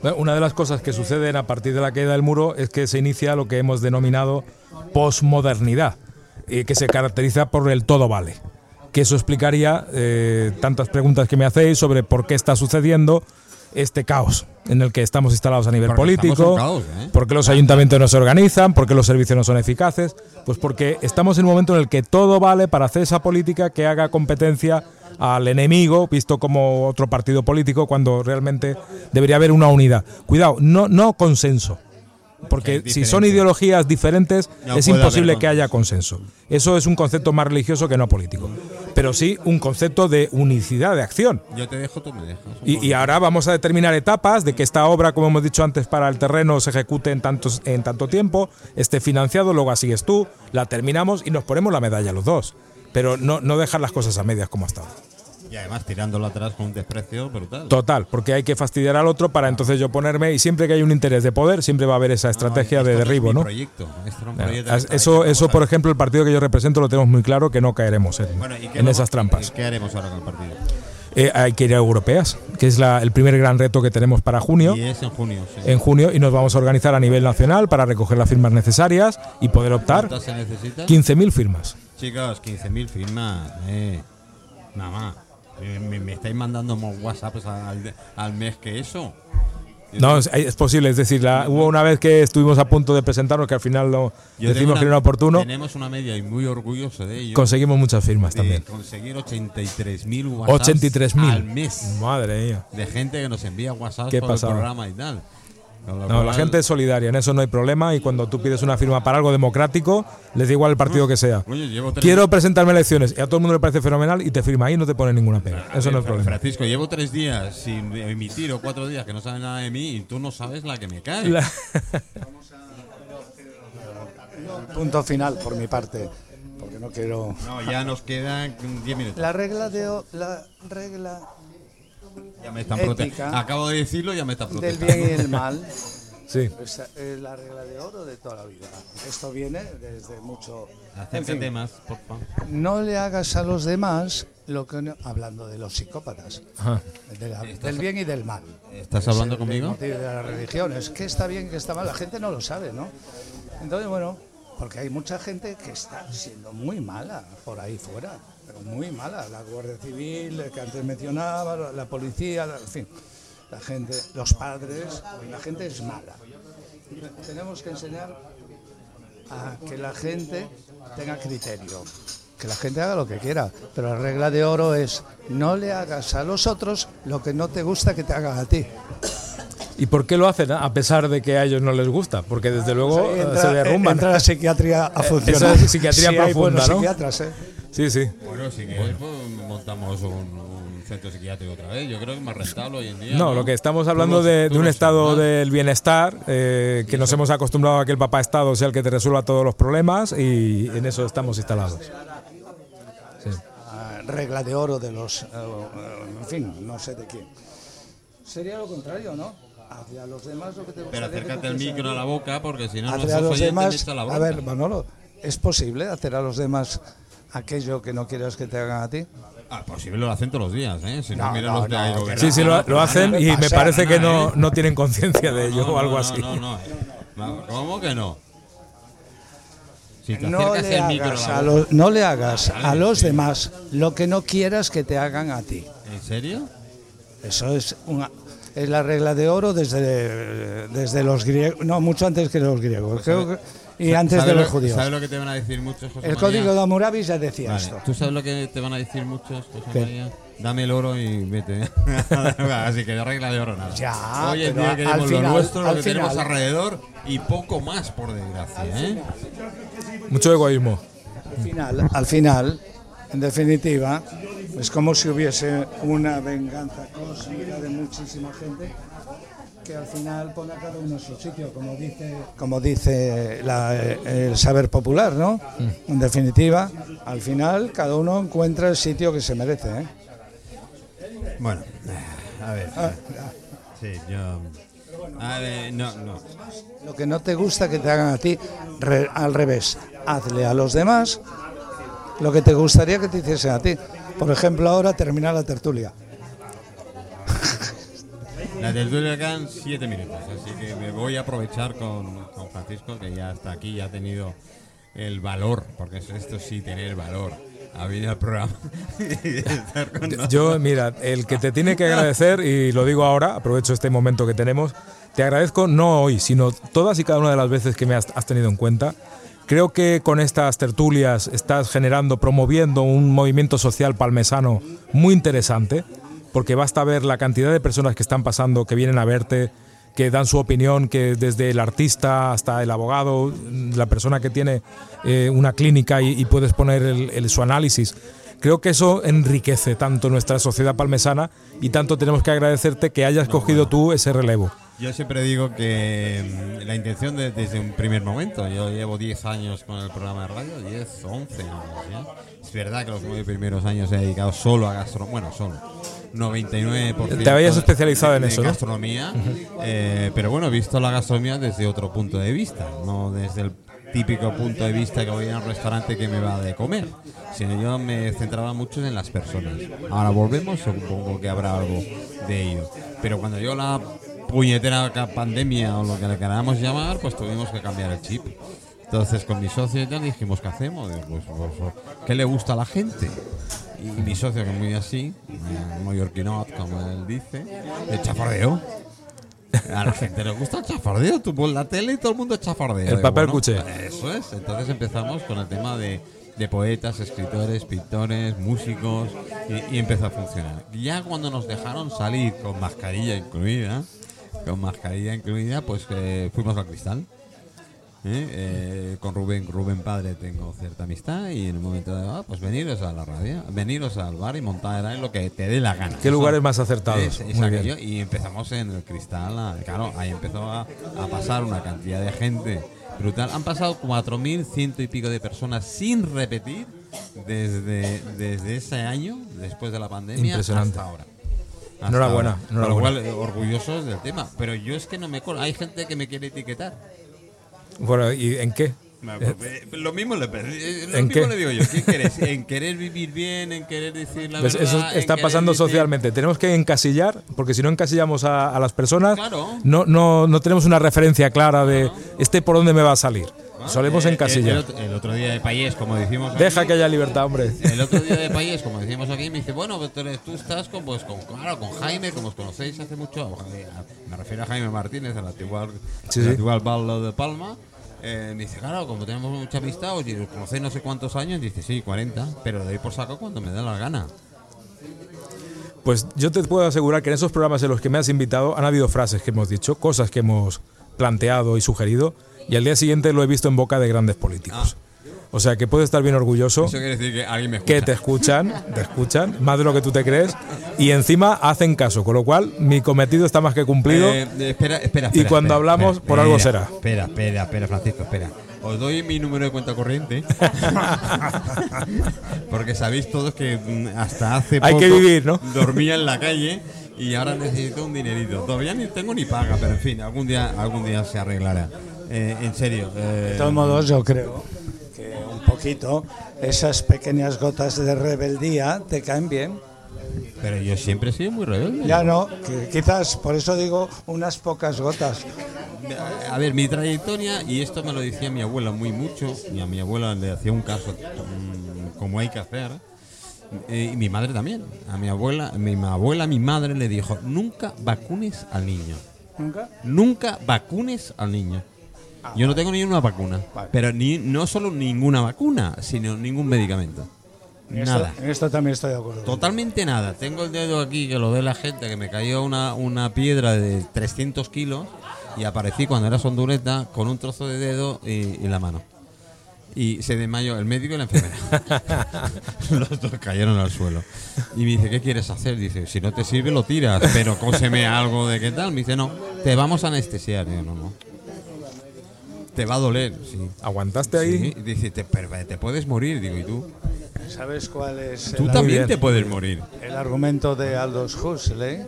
Bueno, Una de las cosas que suceden a partir de la caída del muro es que se inicia lo que hemos denominado posmodernidad, eh, que se caracteriza por el todo vale. Que eso explicaría eh, tantas preguntas que me hacéis sobre por qué está sucediendo este caos en el que estamos instalados a nivel Porque político, caos, ¿eh? por qué los ayuntamientos no se organizan, por qué los servicios no son eficaces, pues porque estamos en un momento en el que todo vale para hacer esa política que haga competencia al enemigo, visto como otro partido político, cuando realmente debería haber una unidad. Cuidado, no, no consenso. Porque si son ideologías diferentes, No es imposible haber que haya consenso. Eso es un concepto más religioso que no político. Pero sí un concepto de unicidad de acción. Yo te dejo, tú me dejas. Y, ahora vamos a determinar etapas de que esta obra, como hemos dicho antes, para el terreno se ejecute en, tantos, en tanto tiempo, esté financiado, luego así es tú, la terminamos y nos ponemos la medalla los dos. Pero no, no dejar las cosas a medias como hasta ahora. Y además tirándolo atrás con un desprecio brutal. Total, porque hay que fastidiar al otro para entonces yo ponerme y siempre que hay un interés de poder, siempre va a haber esa estrategia de no derribo, ¿no? Proyecto. Proyecto Eso, eso, por ejemplo, el partido que yo represento lo tenemos muy claro que no caeremos en, Bueno, ¿y qué en vamos- esas trampas. ¿y ¿Qué haremos ahora con el partido? eh, hay que ir a europeas, que es la- el primer gran reto que tenemos para junio. Y es en junio, sí. En junio y nos vamos a organizar a nivel nacional para recoger las firmas necesarias y poder optar. ¿Cuántas se necesitan? 15.000 firmas. Chicos, 15.000 firmas. Eh. Nada más. Me, me- me estáis mandando más WhatsApps al, al mes que eso. No, es, es posible, es decir, la- hubo una vez que estuvimos a punto de presentarnos que al final no Yo tengo decidimos una- que no era oportuno, Tenemos una media y muy orgulloso de ello. conseguimos muchas firmas de también. conseguir 83.000 WhatsApps 83.000. al mes Madre mía. de gente que nos envía WhatsApp por el programa y tal. No, la gente es solidaria, en eso no hay problema y cuando tú pides una firma para algo democrático, les da igual el partido que sea. Oye, llevo tres- Quiero presentarme a elecciones y a todo el mundo le parece fenomenal y te firma ahí y no te pone ninguna pega. Eso no es problema. Francisco, llevo tres días sin emitir o cuatro días que no saben nada de mí y tú no sabes la que me cae. La- [LAUGHS] Punto final por mi parte, porque no quiero. No, ya nos quedan 10 minutos. La regla de o- la regla Ya me están ética Acabo de decirlo, ya me está del protestando. bien y el mal [LAUGHS] Sí. es, es la regla de oro de toda la vida. Esto viene desde mucho. En fin, más, por favor. no le hagas a los demás lo que no- hablando de los psicópatas, de la- del bien y del mal. ¿Estás hablando Es el conmigo? de la religión. Es que está bien, que está mal. La gente no lo sabe, ¿no? Entonces, bueno, porque hay mucha gente que está siendo muy mala por ahí fuera, muy mala. La Guardia Civil, que antes mencionaba, la- la policía, la- en fin, la gente, los padres, la gente es mala. Tenemos que enseñar a que la gente tenga criterio, que la gente haga lo que quiera, pero la regla de oro es no le hagas a los otros lo que no te gusta que te hagan a ti. ¿Y por qué lo hacen a pesar de que a ellos no les gusta? Porque desde luego Ahí eh, entra- se derrumban. Entra la psiquiatría a [LAUGHS] funcionar. es psiquiatría Sí, profunda, ¿no? psiquiatras, ¿eh? Sí, sí. Bueno, si quieres, pues, montamos un, un centro psiquiátrico otra vez. Yo creo que es más rentable hoy en día. No, lo que estamos hablando de, un estado del bienestar, eh, que nos hemos acostumbrado a que el papá Estado sea el que te resuelva todos los problemas y en eso estamos instalados. Ah, regla de oro de los. eh, eh, en fin, no sé de quién. Sería lo contrario, ¿no? Hacia los demás lo que te Pero acércate te el micro a la boca porque si no, nuestros los demás. A ver, Manolo, ¿es posible hacer a los demás aquello que no quieras que te hagan a ti? Ah, posible lo hacen todos los días, ¿eh? Si no, No, mira no, los de no, ahí gobernando. Sí, sí, lo, lo hacen y me parece que no, ¿eh? no tienen conciencia de ello No, o algo no, así. No, no, no. No, ¿Cómo que no? Si te No le, el micro hagas a los, no le hagas a los demás lo que no quieras que te hagan a ti. ¿En serio? Eso es una es la regla de oro desde, desde los griegos, no, mucho antes que los griegos, creo que- y antes ¿Sabes de los lo- judíos. ¿Sabes lo que te van a decir muchos, José El María? código de Hammurabi ya decía Vale, esto. ¿Tú sabes lo que te van a decir muchos, José ¿Qué? María? Dame el oro y vete. [LAUGHS] [LAUGHS] Así que de regla de oro nada. Ya, Hoy en día al queremos final- lo nuestro, lo al que tenemos alrededor y poco más, por desgracia. ¿eh? Mucho egoísmo. Al final, al final, en definitiva, es como si hubiese una venganza cósmica de muchísima gente que al final pone a cada uno en su sitio, como dice, como dice la- el saber popular, ¿no? En definitiva, al final cada uno encuentra el sitio que se merece, ¿eh? Bueno, a ver. Ah, Sí, yo. A ver, no, no. Lo que no te gusta que te hagan a ti, re- al revés, hazle a los demás lo que te gustaría que te hiciesen a ti. Por ejemplo, ahora termina la tertulia. La tertulia quedan siete minutos, así que me voy a aprovechar con, con Francisco, que ya está aquí, ya ha tenido el valor, porque es- esto sí, tener valor, a venir al programa [LAUGHS] y estar con nosotros. Yo, mira, el que te tiene que agradecer, y lo digo ahora, aprovecho este momento que tenemos, te agradezco no hoy, sino todas y cada una de las veces que me has, has tenido en cuenta. Creo que con estas tertulias estás generando, promoviendo un movimiento social palmesano muy interesante, porque basta ver la cantidad de personas que están pasando, que vienen a verte, que dan su opinión, que desde el artista hasta el abogado, la persona que tiene eh, una clínica y, y puedes poner el- el- su análisis. Creo que eso enriquece tanto nuestra sociedad palmesana y tanto tenemos que agradecerte que hayas cogido tú ese relevo. Yo siempre digo que mm, la intención de- desde un primer momento, yo llevo 10 años con el programa de radio, 10, 11 años ya. Es verdad que los nueve primeros años he dedicado solo a gastronomía, bueno, solo. 99%. Te habías especializado en eso, ¿no? gastronomía, eh, pero bueno, he visto la gastronomía desde otro punto de vista, no desde el típico punto de vista que voy a un restaurante que me va de comer, sino yo me centraba mucho en las personas. Ahora volvemos, supongo que habrá algo de ello. Pero cuando yo la puñetera pandemia o lo que le queramos llamar, pues tuvimos que cambiar el chip. Entonces con mi socio y tal dijimos, ¿qué hacemos? Pues, pues, ¿qué le gusta a la gente? Y mi socio, que es muy así, eh, muy orquinot, como él dice, el chafardeo. A la gente le gusta el chafardeo. Tú pones la tele y todo el mundo chafardea. El papel bueno, cuché. Eso es. Entonces empezamos con el tema de, de poetas, escritores, pintores, músicos y, y empezó a funcionar. Ya cuando nos dejaron salir con mascarilla incluida, con mascarilla incluida, pues eh, fuimos al cristal. ¿Eh? Eh, con Rubén, Rubén Padre tengo cierta amistad y en un momento dado, ah, pues veniros a la radio, veniros al bar y montar en lo que te dé la gana. ¿Qué lugares más acertados? es, es Muy bien. aquello, y empezamos en el cristal, a- claro, ahí empezó a, a pasar una cantidad de gente brutal. Han pasado 4.100 y pico de personas sin repetir desde, desde ese año, después de la pandemia, hasta ahora. Hasta Enhorabuena, ahora. enhorabuena. Con lo cual, orgullosos del tema. Pero yo es que no me acuerdo. Hay gente que me quiere etiquetar. Bueno, ¿y en qué? Eh, lo mismo, le, eh, lo ¿En mismo qué? le digo yo. ¿Qué quieres? ¿En querer vivir bien? ¿En querer decir la ¿Ves? verdad? Eso está pasando decir- socialmente. Tenemos que encasillar, porque si no encasillamos a, a las personas, Claro. no, no, no tenemos una referencia clara de este por dónde me va a salir. Solemos Eh, encasillar. El, otro- el otro día de Payés, como decimos aquí, Deja que haya libertad, hombre. El otro día de Payés, como decíamos aquí, me dice, bueno, tú, estás con, pues, con, claro, con Jaime, como os conocéis hace mucho, me refiero a Jaime Martínez, el actual, Sí, sí. actual ballo de Palma. Eh, me dice, claro, como tenemos mucha amistad, oye, os conocéis no sé cuántos años, dice, sí, 40, pero le doy por saco cuando me da la gana. Pues yo te puedo asegurar que en esos programas en los que me has invitado han habido frases que hemos dicho, cosas que hemos planteado y sugerido, y al día siguiente lo he visto en boca de grandes políticos. O sea que puedes estar bien orgulloso Eso quiere decir que alguien me escucha. que te escuchan, te escuchan, más de lo que tú te crees, [LAUGHS] y encima hacen caso, con lo cual mi cometido está más que cumplido. Eh, eh, espera, espera, Y espera, cuando espera, hablamos, espera, por algo espera, será. Espera, espera, espera, Francisco, espera. Os doy mi número de cuenta corriente. [LAUGHS] Porque sabéis todos que mm, hasta hace Hay poco que vivir, ¿no? [LAUGHS] dormía en la calle y ahora necesito un dinerito. Todavía ni tengo ni paga, pero en fin, algún día, algún día se arreglará. Eh, en serio. eh, De todos modos, yo creo que un poquito esas pequeñas gotas de rebeldía te caen bien. pero yo siempre he sido muy rebelde. Ya no, que quizás, por eso digo unas pocas gotas. A ver, mi trayectoria, y esto me lo decía mi abuela muy mucho, y a mi abuela le hacía un caso mm, como hay que hacer, eh, y mi madre también. A mi abuela, mi abuela, mi madre le dijo, nunca vacunes al niño. ¿Nunca? Nunca vacunes al niño. Yo no tengo ni una vacuna, Vale. pero ni, no solo ninguna vacuna, sino ningún medicamento. En esto- Nada. en esto también estoy de acuerdo. Totalmente nada. Tengo el dedo aquí que lo ve la gente, que me cayó una, una piedra de 300 kilos y aparecí cuando era sonduleta con un trozo de dedo y, y la mano. Y se desmayó el médico y la enfermera. [LAUGHS] Los dos cayeron al suelo. Y me dice, ¿qué quieres hacer? Dice, si no te sirve lo tiras, pero cóseme algo de qué tal. Me dice, no, te vamos a anestesiar. Digo, no, no. Te va a doler, sí. ¿Aguantaste ahí? Sí. Dice, te, pero te puedes morir. Digo, ¿y tú? ¿Sabes cuál es Tú el, también te puedes morir. el argumento de Aldous Huxley?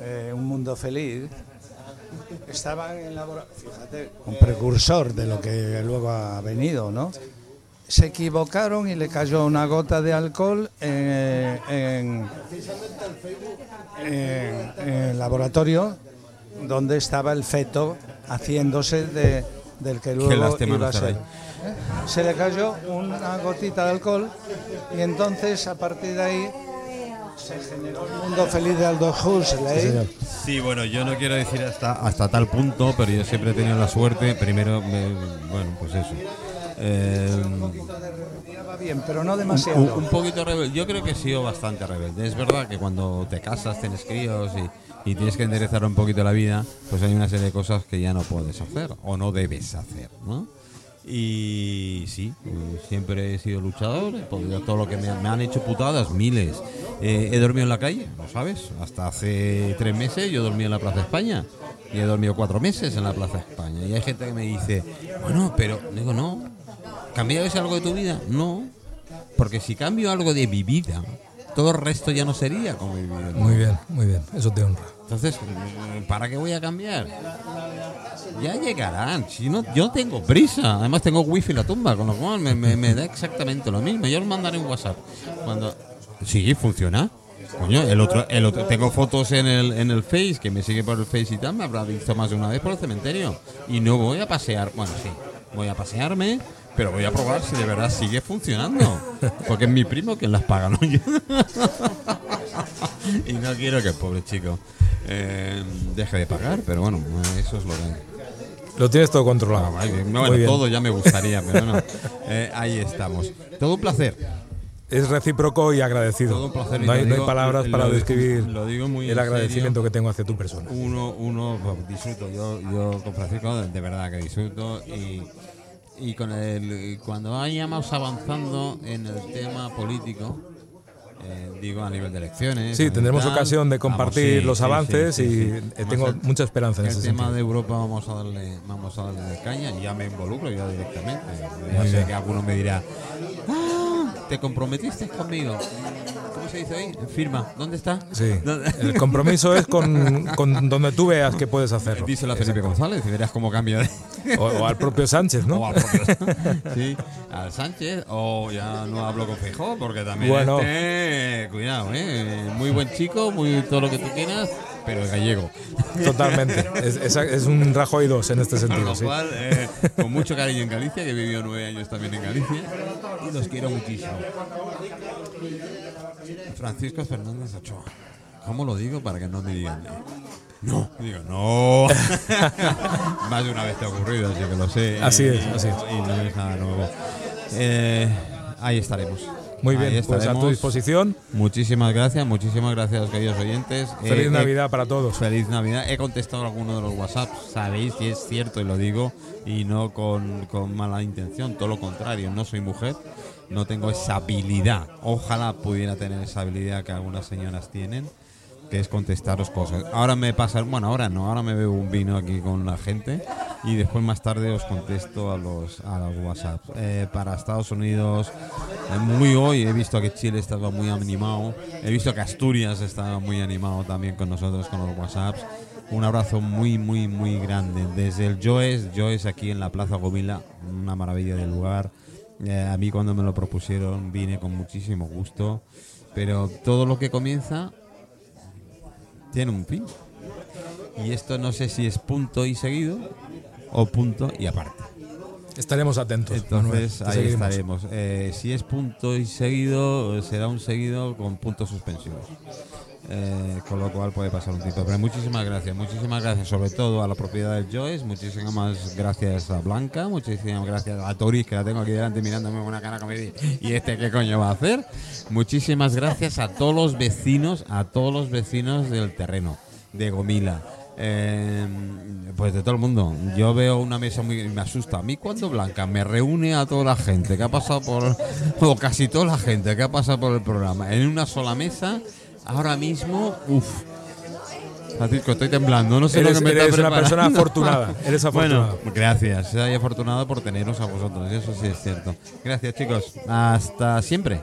Eh, un mundo feliz. Estaban en labora- fíjate, un precursor de lo que luego ha venido, ¿no? Se equivocaron y le cayó una gota de alcohol en, en- en- en el laboratorio donde estaba el feto haciéndose de, del que luego iba a ser. ¿Eh? Se le cayó una gotita de alcohol y entonces a partir de ahí se generó el mundo feliz de Aldous Huxley. Sí, bueno, yo no quiero decir hasta, hasta tal punto, pero yo siempre he tenido la suerte, primero, me- bueno, pues eso. Va bien, pero no un, demasiado. un poquito rebelde, yo creo que he sido bastante rebelde. Es verdad que cuando te casas, tienes críos y, y tienes que enderezar un poquito la vida, pues hay una serie de cosas que ya no puedes hacer o no debes hacer, ¿no? Y sí, siempre he sido luchador, he podido todo lo que me, me han hecho putadas, miles. Eh, he dormido en la calle, ¿lo sabes? Hasta hace tres meses yo dormí en la Plaza España. Y he dormido cuatro meses en la Plaza España. Y hay gente que me dice, bueno, pero digo, no, ¿cambiarías algo de tu vida? No, porque si cambio algo de mi vida, todo el resto ya no sería como mi vida. Muy bien, muy bien. Eso te honra. Entonces, ¿para qué voy a cambiar? Ya llegarán. Si no, yo tengo prisa. Además tengo wifi en la tumba, con lo cual me, me- me da exactamente lo mismo. Yo os mandaré un WhatsApp. Cuando. Sí, funciona. Coño, el otro, el otro, tengo fotos en el, en el Face, que me sigue por el Face y tal, me habrá visto más de una vez por el cementerio. Y no voy a pasear, bueno, sí, voy a pasearme, pero voy a probar si de verdad sigue funcionando. Porque es mi primo quien las paga, ¿no? Yo. [LAUGHS] y no quiero que el pobre chico eh, deje de pagar, pero bueno, eso es lo que... Lo tienes todo controlado. Bien, Muy bueno, todo ya me gustaría, pero no. [LAUGHS] Eh, ahí estamos. Todo un placer. Es recíproco y agradecido. Todo un placer. y no, hay, lo no hay digo- palabras para digo- describir lo digo muy el en agradecimiento serio. que tengo hacia tu persona. uno, uno pues, disfruto. Yo, yo con Francisco de verdad que disfruto y, y con el cuando vayamos avanzando en el tema político, eh, digo a nivel de elecciones. Sí, tendremos tal, ocasión de vamos, compartir sí, los avances sí, sí, y tengo el- mucha esperanza en el ese tema sentido. de Europa vamos a darle vamos a darle caña y ya me involucro yo directamente. Ya sé que alguno me dirá, "Ah, te comprometiste conmigo. ¿Cómo se dice hoy? Firma. ¿Dónde está? Sí, [LAUGHS] ¿Dónde- el compromiso es con, con donde tú veas que puedes hacerlo. Díselo a Felipe González y verás cómo cambia de, [LAUGHS] O, o al propio Sánchez, ¿no? O al, propio- sí, al Sánchez, o ya no hablo con Feijó, porque también Bueno. este, cuidado, ¿eh? muy buen chico, muy todo lo que tú quieras, pero es gallego. Totalmente. Es, es- es un Rajoy 2 en este Con sentido, lo sí. cual, eh, con mucho cariño en Galicia, que he vivido nueve años también en Galicia, y los quiero muchísimo. Francisco Fernández Ochoa. ¿Cómo lo digo para que no me digan? eh, No, digo, no. [LAUGHS] Más de una vez te ha ocurrido, así que lo sé. Así es, así es. Y no es nada nuevo. Eh, ahí estaremos. Muy bien, pues a tu estaremos. disposición. Muchísimas gracias, muchísimas gracias, queridos oyentes. Feliz Eh, Navidad para todos. Feliz Navidad. He contestado alguno de los WhatsApp, sabéis y es cierto y lo digo, y no con, con mala intención, todo lo contrario, no soy mujer, no tengo esa habilidad. Ojalá pudiera tener esa habilidad que algunas señoras tienen, que es contestaros cosas. Ahora me pasa, bueno, ahora no, ahora me bebo un vino aquí con la gente y después más tarde os contesto a los, a los WhatsApp. Eh, para Estados Unidos, eh, muy hoy he visto que Chile estaba muy animado, he visto que Asturias estaba muy animado también con nosotros con los WhatsApps. Un abrazo muy, muy, muy grande. Desde el Joes, Joes aquí en la Plaza Gomila, una maravilla de lugar. Eh, a mí cuando me lo propusieron vine con muchísimo gusto, pero todo lo que comienza tiene un fin. Y esto no sé si es punto y seguido o punto y aparte. Estaremos atentos. Entonces Manuel, ahí estaremos. Eh, si es punto y seguido, será un seguido con puntos suspensivos. Eh, con lo cual puede pasar un tiempo. Pero muchísimas gracias, muchísimas gracias sobre todo a la propiedad del Joyce, muchísimas gracias a Blanca, muchísimas gracias a Toris, que la tengo aquí delante mirándome con una cara como ¿y este qué coño va a hacer? Muchísimas gracias a todos los vecinos, a todos los vecinos del terreno, de Gomila. Eh, pues de todo el mundo. Yo veo una mesa muy. Me asusta. A mí, cuando Blanca me reúne a toda la gente que ha pasado por. O casi toda la gente que ha pasado por el programa en una sola mesa, ahora mismo. Uff. Francisco, estoy temblando. No sé Eres, lo que me eres una persona afortunada. [LAUGHS] Eres afortunado. Bueno, gracias. Soy afortunado por teneros a vosotros. Eso sí es cierto. Gracias, chicos. Hasta siempre.